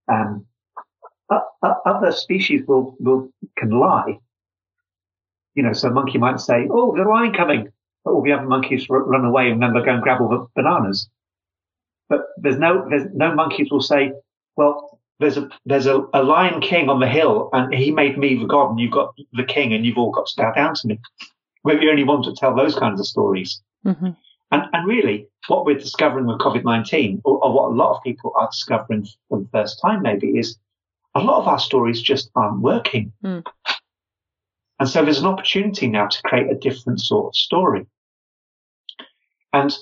um, other species will will can lie. You know, so a monkey might say, "Oh, the lion coming," but all the other monkeys run away and remember go and grab all the bananas. But there's no, there's no monkeys will say, well, there's a, there's a, a lion king on the hill and he made me the god and you've got the king and you've all got to bow down to me. We're the only ones that tell those kinds of stories. Mm-hmm. And, and really what we're discovering with COVID-19 or, or what a lot of people are discovering for the first time maybe is a lot of our stories just aren't working. Mm. And so there's an opportunity now to create a different sort of story. And,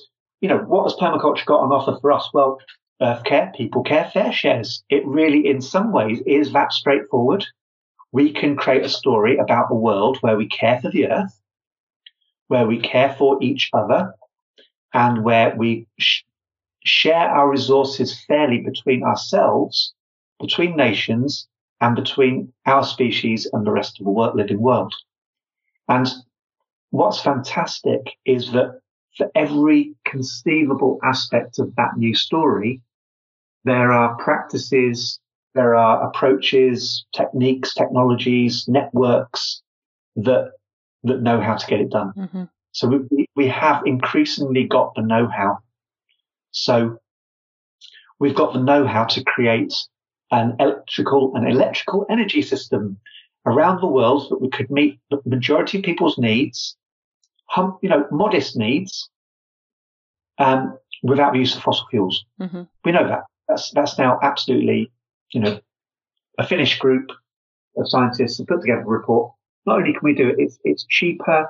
you know, what has permaculture got on offer for us? Well, earth care, people care, fair shares. It really, in some ways, is that straightforward. we can create a story about a world where we care for the earth, where we care for each other, and where we sh- share our resources fairly between ourselves, between nations, and between our species and the rest of the living world. And what's fantastic is that for every conceivable aspect of that new story, there are practices, there are approaches, techniques, technologies, networks that that know how to get it done. Mm-hmm. So we, we have increasingly got the know-how. So we've got the know-how to create an electrical an electrical energy system around the world that we could meet the majority of people's needs, hum, you know, modest needs, um, without the use of fossil fuels. Mm-hmm. We know that. That's that's now absolutely, you know, a Finnish group of scientists have put together a report. Not only can we do it, it's it's cheaper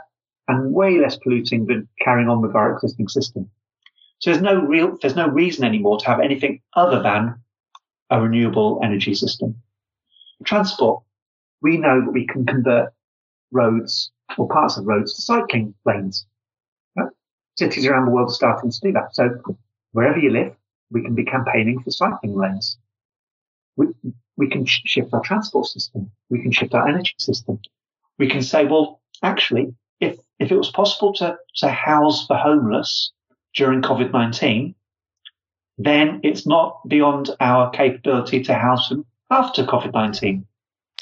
and way less polluting than carrying on with our existing system. So there's no real, there's no reason anymore to have anything other than a renewable energy system. Transport, we know that we can convert roads or parts of roads to cycling lanes. Cities around the world are starting to do that. So wherever you live, we can be campaigning for cycling lanes. We, we can sh- shift our transport system. We can shift our energy system. We can say, well, actually, if, if it was possible to, to house the homeless during COVID-19, then it's not beyond our capability to house them after COVID-19.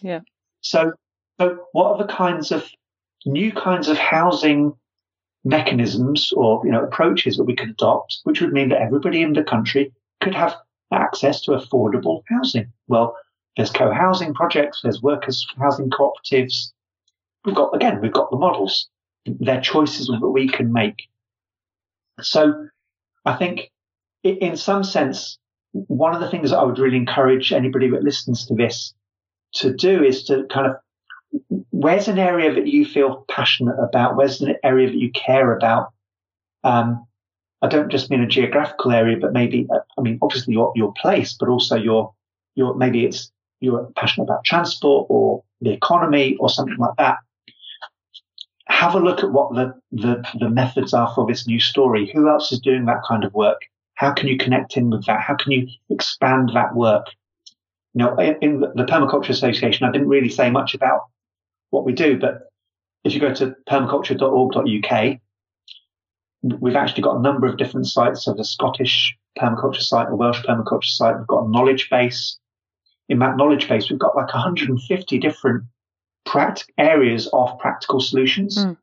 Yeah. So, so what are the kinds of new kinds of housing mechanisms or, you know, approaches that we could adopt, which would mean that everybody in the country could have access to affordable housing? Well, there's co-housing projects, there's workers housing cooperatives. We've got, again, we've got the models. They're choices that we can make. So I think in some sense, one of the things that I would really encourage anybody that listens to this to do is to kind of where's an area that you feel passionate about? Where's an area that you care about? Um, I don't just mean a geographical area, but maybe, uh, I mean, obviously your, your place, but also your, your, maybe it's, you're passionate about transport or the economy or something like that. Have a look at what the, the, the methods are for this new story. Who else is doing that kind of work? How can you connect in with that? How can you expand that work? You know, in, in the Permaculture Association, I didn't really say much about what we do, but if you go to permaculture.org.uk, we've actually got a number of different sites. So the Scottish permaculture site, the Welsh permaculture site, we've got a knowledge base. In that knowledge base, we've got like 150 different practical areas of practical solutions, mm.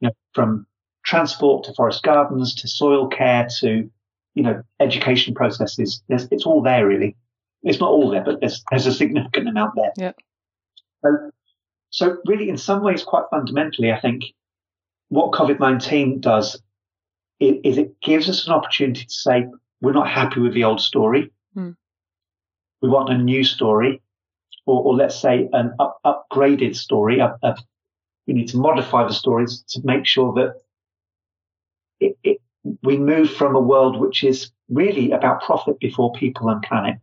you know, from transport to forest gardens to soil care to you know, education processes. There's, it's all there really. It's not all there, but there's, there's a significant amount there. Yeah. So, so really in some ways, quite fundamentally, I think what COVID-19 does is, is it gives us an opportunity to say, we're not happy with the old story. Mm. We want a new story or, or let's say an up, upgraded story. A, a, we need to modify the stories to make sure that it, it, we move from a world which is really about profit before people and planet.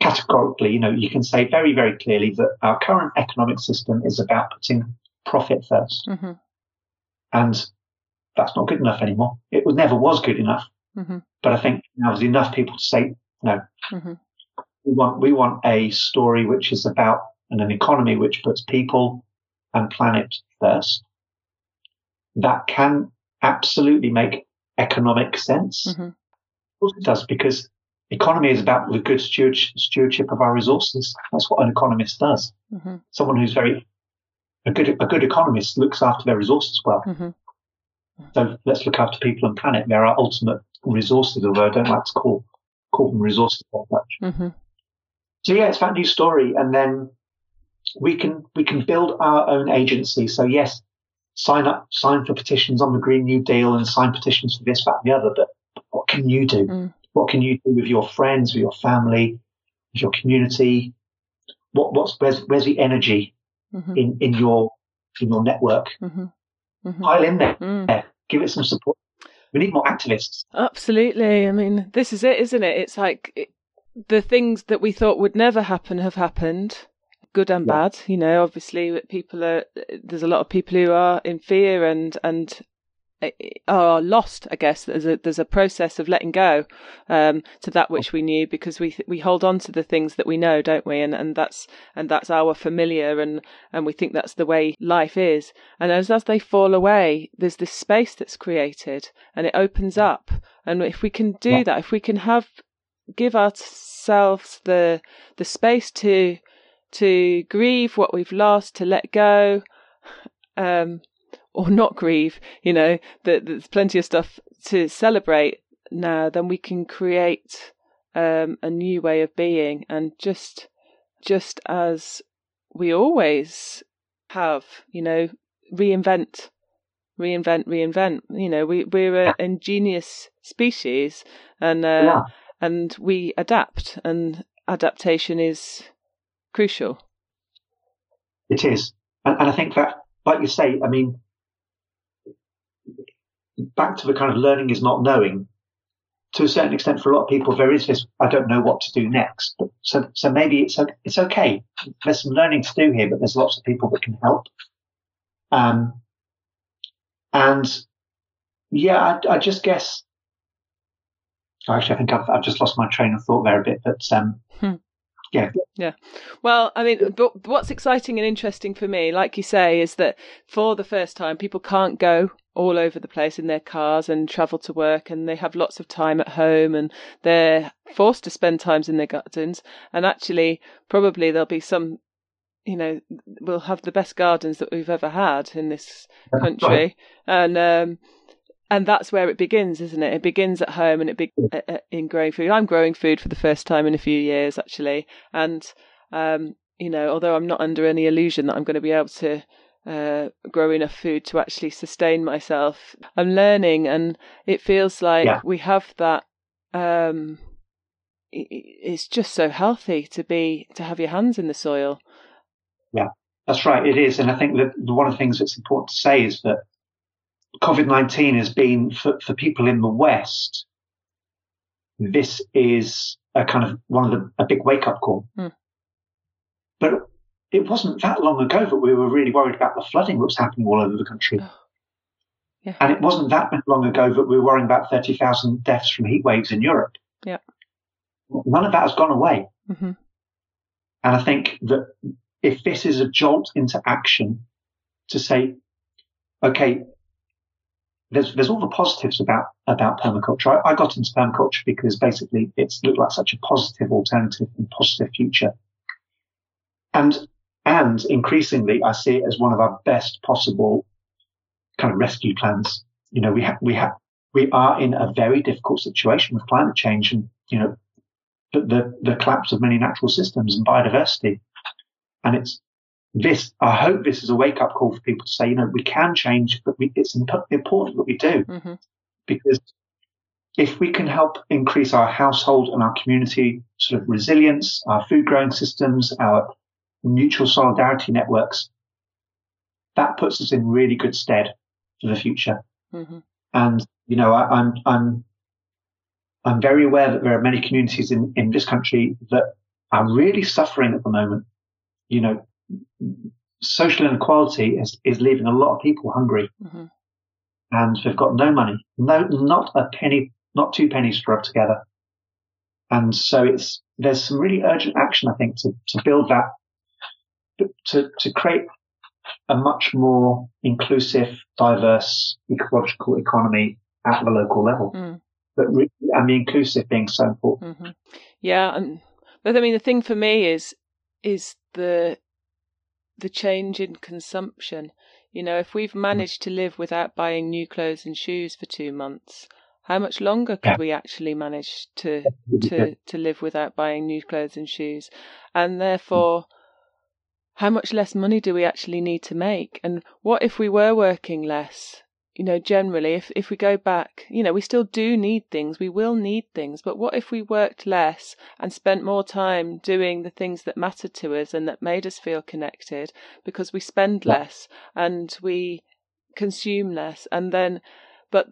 Categorically, you know, you can say very, very clearly that our current economic system is about putting profit 1st mm-hmm. And that's not good enough anymore. It never was good enough. Mm-hmm. But I think now there's enough people to say, no, mm-hmm. We want, we want a story which is about and an economy which puts people and planet first. That can absolutely make economic sense. Mm-hmm. Of course it does, because economy is about the good stewardship of our resources. That's what an economist does. Mm-hmm. Someone who's very a good a good economist looks after their resources well. Mm-hmm. So let's look after people and planet. They're our ultimate resources, although I don't like to call call them resources that much. Mm-hmm. So yeah, it's that new story, and then we can we can build our own agency. So yes, sign up, sign for petitions on the Green New Deal and sign petitions for this, that, and the other. But what can you do? Mm. What can you do with your friends, with your family, with your community? What, what's, where's, where's the energy mm-hmm. in, in your, in your network? Mm-hmm. Mm-hmm. Pile in there. Mm. Give it some support. We need more activists. Absolutely. I mean, this is it, isn't it? It's like the things that we thought would never happen have happened good and Yeah. bad. You know, obviously, people are there's a lot of people who are in fear and and uh, are lost. I guess there's a there's a process of letting go um, to that which we knew because we we hold on to the things that we know, don't we? And and that's and that's our familiar, and and we think that's the way life is. And as as they fall away, there's this space that's created, and it opens up. And if we can do that, if we can have give ourselves the the space to to grieve what we've lost, to let go, [LAUGHS] um, or not grieve, you know, that there's plenty of stuff to celebrate now, then we can create um, a new way of being and just just as we always have, you know, reinvent, reinvent, reinvent. You know, we we're an ingenious species, and uh, Yeah. And we adapt, and adaptation is crucial. It is. And, and I think that, like you say, I mean, back to the kind of learning is not knowing. To a certain extent, for a lot of people, there is this, I don't know what to do next. But so, so maybe it's, it's okay. There's some learning to do here, but there's lots of people that can help. Um, and yeah, I, I just guess, actually, I think I've, I've just lost my train of thought there a bit, but, um, Hmm. yeah, Well, I mean, but what's exciting and interesting for me, like you say, is that for the first time, people can't go all over the place in their cars and travel to work, and they have lots of time at home, and they're forced to spend times in their gardens. And actually, probably there'll be some, you know, we'll have the best gardens that we've ever had in this country, and um, and that's where it begins, isn't it? It begins at home, and it be- uh, uh, in growing food. I'm growing food for the first time in a few years, actually, and um, you know, although I'm not under any illusion that I'm going to be able to uh, grow enough food to actually sustain myself, I'm learning, and it feels like Yeah. we have that. Um, it's just so healthy to be to have your hands in the soil. Yeah, that's right, it is. And I think that one of the things that's important to say is that COVID 19 has been, for, for people in the West, this is a kind of one of the, a big wake up call. Hmm. But it wasn't that long ago that we were really worried about the flooding that was happening all over the country. Yeah. And it wasn't that long ago that we were worrying about 30,000 deaths from heat waves in Europe. Yeah. None of that has gone away. hmm And I think that if this is a jolt into action to say, okay, there's, there's all the positives about, about permaculture. I, I got into permaculture because basically it's looked like such a positive alternative and positive future. And, and increasingly I see it as one of our best possible kind of rescue plans. You know, we have, we have, we are in a very difficult situation with climate change and, you know, the, the, the collapse of many natural systems and biodiversity. And it's this, I hope this is a wake up call for people to say, you know, we can change, but we, it's imp- important that we do hmm because if we can help increase our household and our community sort of resilience, our food growing systems, our mutual solidarity networks, that puts us in really good stead for the future. hmm And, you know, I, I'm, I'm, I'm very aware that there are many communities in, in this country that are really suffering at the moment. You know, social inequality is, is leaving a lot of people hungry hmm and they've got no money, no, not a penny, not two pennies to rub together. And so it's, there's some really urgent action, I think, to, to build that, to, to create a much more inclusive, diverse, ecological economy at the local level. Mm. But re- and the inclusive being so important. hmm Yeah, and but I mean the thing for me is is the the change in consumption. You know, if we've mm. managed to live without buying new clothes and shoes for two months, how much longer could Yeah. we actually manage to to to live without buying new clothes and shoes? And mm. therefore, how much less money do we actually need to make? And what if we were working less? You know, generally, if if we go back, you know, we still do need things. We will need things, but what if we worked less and spent more time doing the things that mattered to us and that made us feel connected? Because we spend less and we consume less, and then, but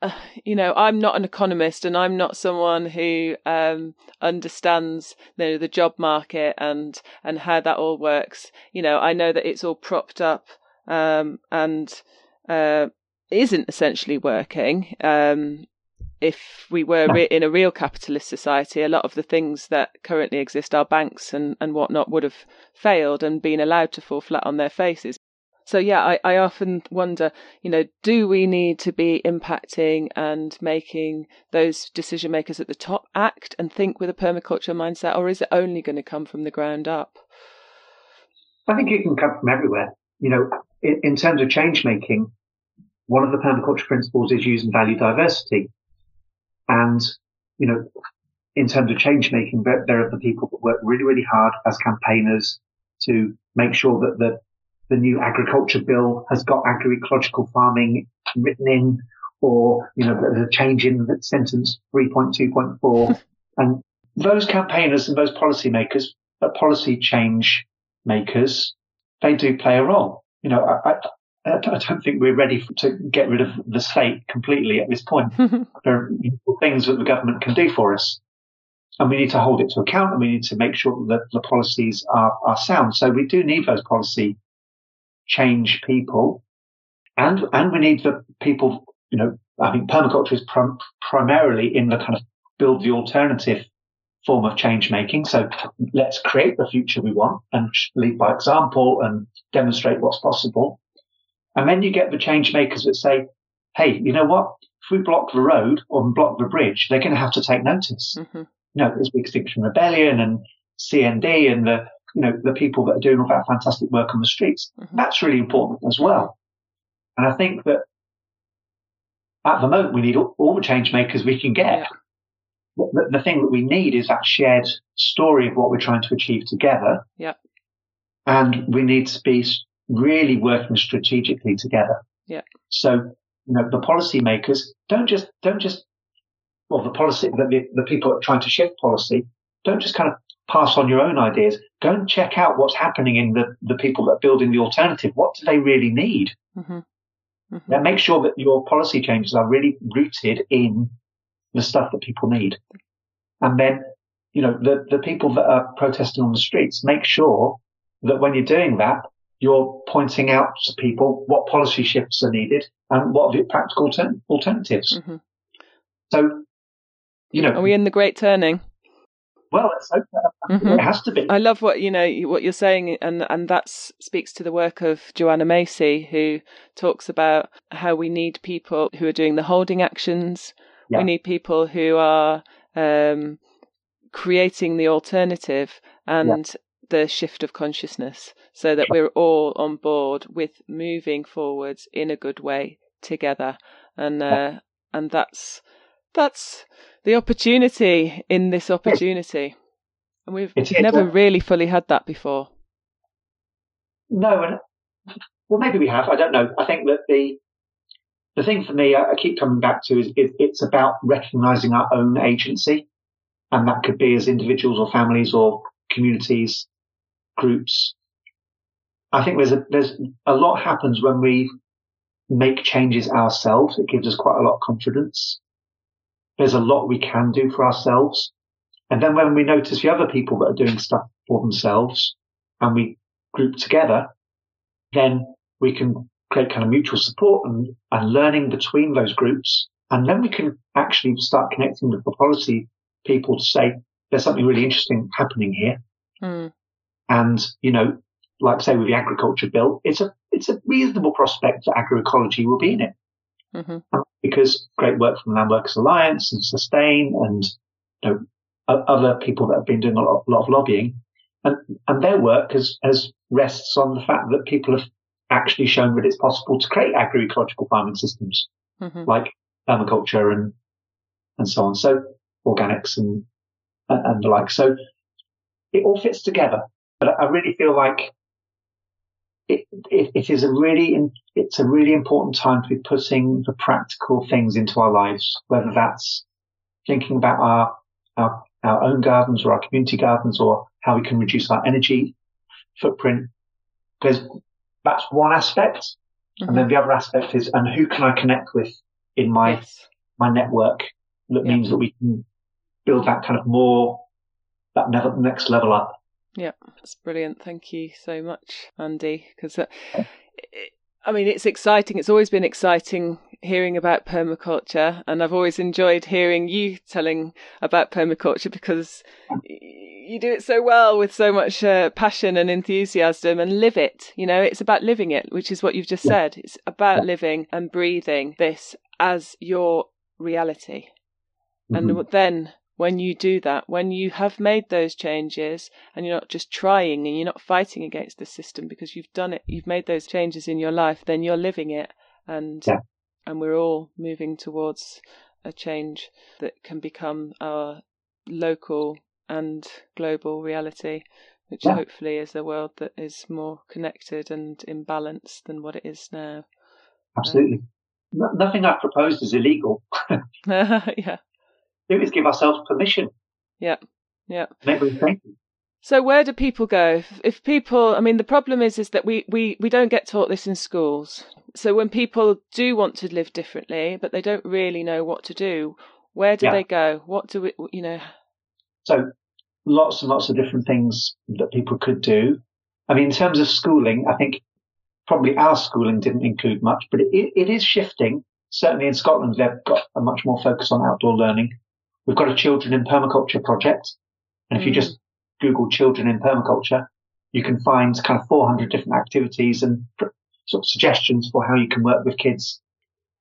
uh, you know, I'm not an economist and I'm not someone who um, understands you know, the job market and and how that all works. You know, I know that it's all propped up um, and uh, isn't essentially working. Um, if we were re- in a real capitalist society, a lot of the things that currently exist, our banks and, and whatnot, would have failed and been allowed to fall flat on their faces. So yeah, I, I often wonder, you know, do we need to be impacting and making those decision makers at the top act and think with a permaculture mindset, or is it only going to come from the ground up? I think it can come from everywhere. You know, in, in terms of change making, one of the permaculture principles is use and value diversity. And, you know, in terms of change making, there are the people that work really, really hard as campaigners to make sure that the the new agriculture bill has got agroecological farming written in, or, you know, the change in the sentence 3.2.4. [LAUGHS] and those campaigners and those policy makers, policy change makers, they do play a role. You know, I, I, I don't think we're ready to get rid of the state completely at this point. [LAUGHS] there are things that the government can do for us. And we need to hold it to account and we need to make sure that the policies are, are sound. So we do need those policy change people. And, and we need the people, you know, I think permaculture is prim- primarily in the kind of build the alternative form of change making. So let's create the future we want and lead by example and demonstrate what's possible. And then you get the change makers that say, Hey, you know what? If we block the road or block the bridge, they're going to have to take notice. Mm-hmm. You know, there's the Extinction Rebellion and CND and the you know, the people that are doing all that fantastic work on the streets. Mm-hmm. That's really important as well. And I think that at the moment we need all, all the change makers we can get. Yeah. The, the, thing that we need is that shared story of what we're trying to achieve together. Yeah. And we need to be really working strategically together. Yeah. So, you know, the policymakers don't just, don't just, well, the policy, the, the people are trying to shift policy, don't just kind of pass on your own ideas. Go and check out what's happening in the, the people that are building the alternative. What do they really need? Mm-hmm. Mm-hmm. And make sure that your policy changes are really rooted in the stuff that people need. And then, you know, the, the people that are protesting on the streets, make sure that when you're doing that, you're pointing out to people what policy shifts are needed and what are the practical alternatives. Mm-hmm. So, you know. Are we in the great turning? Well, it's mm-hmm. it has to be. I love what you know what you're saying, and and that speaks to the work of Joanna Macy, who talks about how we need people who are doing the holding actions. Yeah. We need people who are um, creating the alternative and. The shift of consciousness, so that we're all on board with moving forwards in a good way together, and uh, and that's that's the opportunity in this opportunity. And we've never really fully had that before. No, and well, maybe we have. I don't know. I think that the the thing for me, I, keep coming back to is, is it's about recognizing our own agency, and that could be as individuals or families or communities, groups. I think there's a there's a lot happens when we make changes ourselves. It gives us quite a lot of confidence. There's a lot we can do for ourselves. And then when we notice the other people that are doing stuff for themselves and we group together, then we can create kind of mutual support and, and learning between those groups. And then we can actually start connecting with the policy people to say, there's something really interesting happening here. Mm. And, you know, like say with the agriculture bill, it's a, it's a reasonable prospect that agroecology will be in it. Mm-hmm. Because great work from Land Workers Alliance and Sustain and you know, other people that have been doing a lot, a lot of lobbying, and, and their work has, has rests on the fact that people have actually shown that it's possible to create agroecological farming systems mm-hmm. like permaculture and and so on. So organics and and the like. So it all fits together. But I really feel like it, it, it is a really, it's a really important time to be putting the practical things into our lives, whether that's thinking about our, our, our own gardens or our community gardens or how we can reduce our energy footprint. There's, that's one aspect. Mm-hmm. And then the other aspect is, and who can I connect with in my yes. my network that Yeah. means that we can build that kind of more that next level up. Yeah, that's brilliant. Thank you so much, Andy. Because, uh, I mean, it's exciting. It's always been exciting hearing about permaculture, and I've always enjoyed hearing you telling about permaculture because you do it so well with so much uh, passion and enthusiasm and live it. You know, it's about living it, which is what you've just said. It's about living and breathing this as your reality. Mhm. And then when you do that, when you have made those changes and you're not just trying and you're not fighting against the system because you've done it, you've made those changes in your life, then you're living it and Yeah. and we're all moving towards a change that can become our local and global reality, which Yeah. hopefully is a world that is more connected and in balance than what it is now. Absolutely. No, nothing I've proposed is illegal. [LAUGHS] yeah. Do is give ourselves permission. Yeah. Yeah. Make those changes. So where do people go? If, if people, I mean, the problem is, is that we, we, we don't get taught this in schools. So when people do want to live differently, but they don't really know what to do, where do Yeah. they go? What do we, you know? So lots and lots of different things that people could do. I mean, in terms of schooling, I think probably our schooling didn't include much, but it, it is shifting. Certainly in Scotland, they've got a much more focus on outdoor learning. We've got a children in permaculture project. And if you Mm. just Google children in permaculture, you can find kind of 400 different activities and sort of suggestions for how you can work with kids,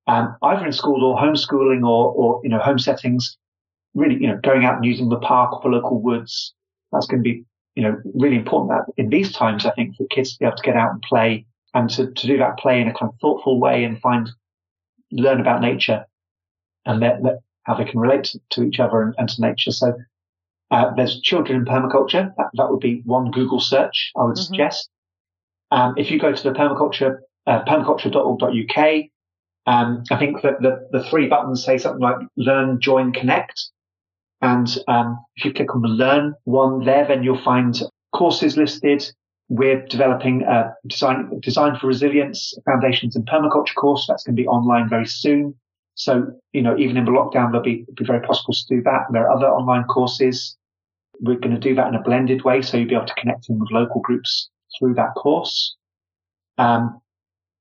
um, either in school or homeschooling or, or, you know, home settings. Really, you know, going out and using the park or the local woods. That's going to be, you know, really important that in these times, I think for kids to be able to get out and play and to, to do that play in a kind of thoughtful way and find, learn about nature and let, let, how they can relate to, to each other and, and to nature. So, uh, there's children in permaculture. That, that would be one Google search I would Mhm. suggest. Um, if you go to the permaculture, uh, permaculture.org.uk, um, I think that the, the three buttons say something like learn, join, connect. And, um, if you click on the learn one there, then you'll find courses listed. We're developing a design, design for resilience foundations in permaculture course. That's going to be online very soon. So, you know, even in the lockdown, there'll be, be very possible to do that. There are other online courses. We're going to do that in a blended way. So you'll be able to connect in with local groups through that course. Um,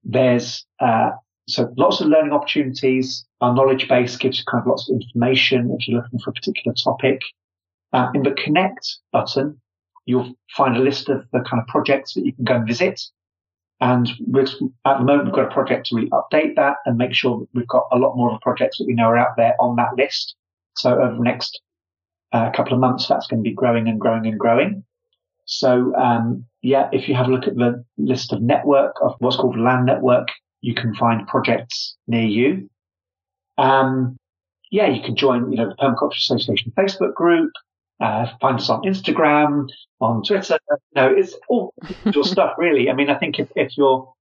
there's, uh, so lots of learning opportunities. Our knowledge base gives you kind of lots of information if you're looking for a particular topic. Uh, in the connect button, you'll find a list of the kind of projects that you can go and visit. And at the moment, we've got a project to really update that and make sure that we've got a lot more of the projects that we know are out there on that list. So over the next uh, couple of months, that's going to be growing and growing and growing. So, um, yeah, if you have a look at the list of network of what's called land network, you can find projects near you. Um, yeah, you can join, you know, the Permaculture Association Facebook group, uh, find us on Instagram, on Twitter. No, it's all your [LAUGHS] stuff, really. I mean, I think if, if you're,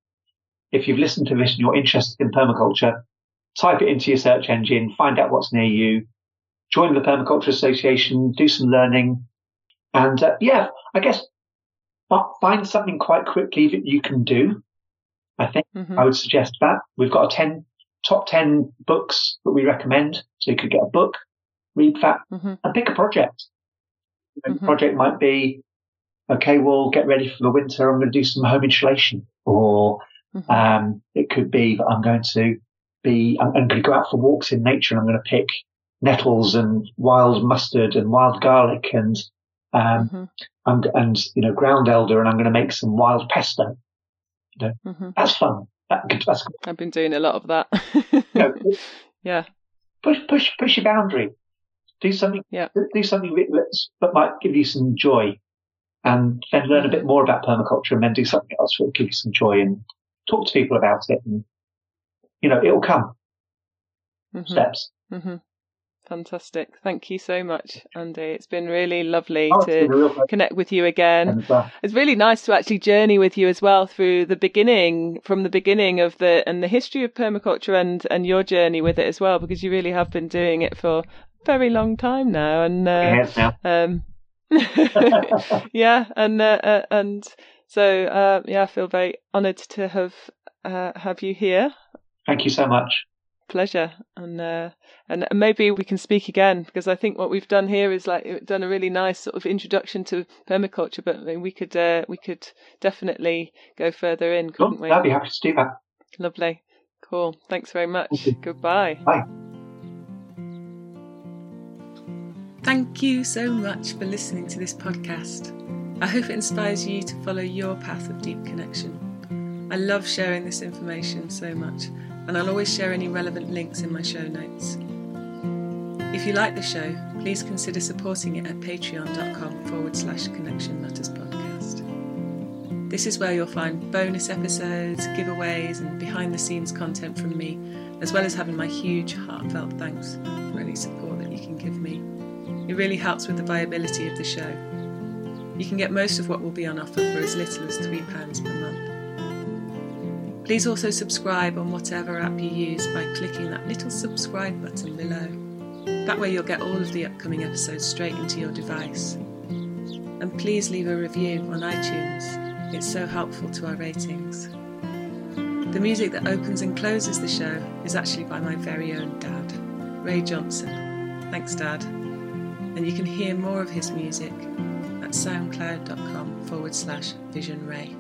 if you've listened to this and you're interested in permaculture, type it into your search engine, find out what's near you, join the Permaculture Association, do some learning. And, uh, yeah, I guess find something quite quickly that you can do. I think Mhm. I would suggest that we've got a 10 top 10 books that we recommend. So you could get a book, read that Mhm. and pick a project. You know, Mhm. The project might be, okay, we'll get ready for the winter. I'm going to do some home insulation or, Mhm. um, it could be that I'm going to be, I'm, I'm going to go out for walks in nature and I'm going to pick nettles and wild mustard and wild garlic and, um, Mhm. I'm, and, you know, ground elder and I'm going to make some wild pesto. Mhm. That's fun. That, that's, I've been doing a lot of that. you [LAUGHS] know, yeah. push, push, push your boundary. Do something, Yeah. do something that, might give you some joy and then learn a bit more about permaculture and then do something else that will give you some joy and talk to people about it. And, you know, it'll come Mhm. steps. hmm Fantastic. Thank you so much, Andy. It's been really lovely Oh, to connect with you again. And, uh, It's really nice to actually journey with you as well through the beginning, from the beginning of the and the history of permaculture and and your journey with it as well, because you really have been doing it for a very long time now. And uh, now. um, [LAUGHS] [LAUGHS] yeah, and uh, uh, and so uh, yeah, I feel very honoured to have uh, have you here. Thank you so much. Pleasure, and uh, and maybe we can speak again because I think what we've done here is like done a really nice sort of introduction to permaculture, but I mean, we could uh, we could definitely go further in, couldn't we? I'd be happy to do that. Lovely, cool. Thanks very much. Goodbye. Bye. Thank you so much for listening to this podcast. I hope it inspires you to follow your path of deep connection. I love sharing this information so much, and I'll always share any relevant links in my show notes. If you like the show, please consider supporting it at patreon.com forward slash connection matters podcast. This is where you'll find bonus episodes, giveaways, and behind the scenes content from me, as well as having my huge heartfelt thanks for any support that you can give me. It really helps with the viability of the show. You can get most of what will be on offer for as little as £3 per month. Please also subscribe on whatever app you use by clicking that little subscribe button below. That way, you'll get all of the upcoming episodes straight into your device. And please leave a review on iTunes, it's so helpful to our ratings. The music that opens and closes the show is actually by my very own dad, Ray Johnson. Thanks, Dad. And you can hear more of his music at soundcloud.com forward slash vision ray.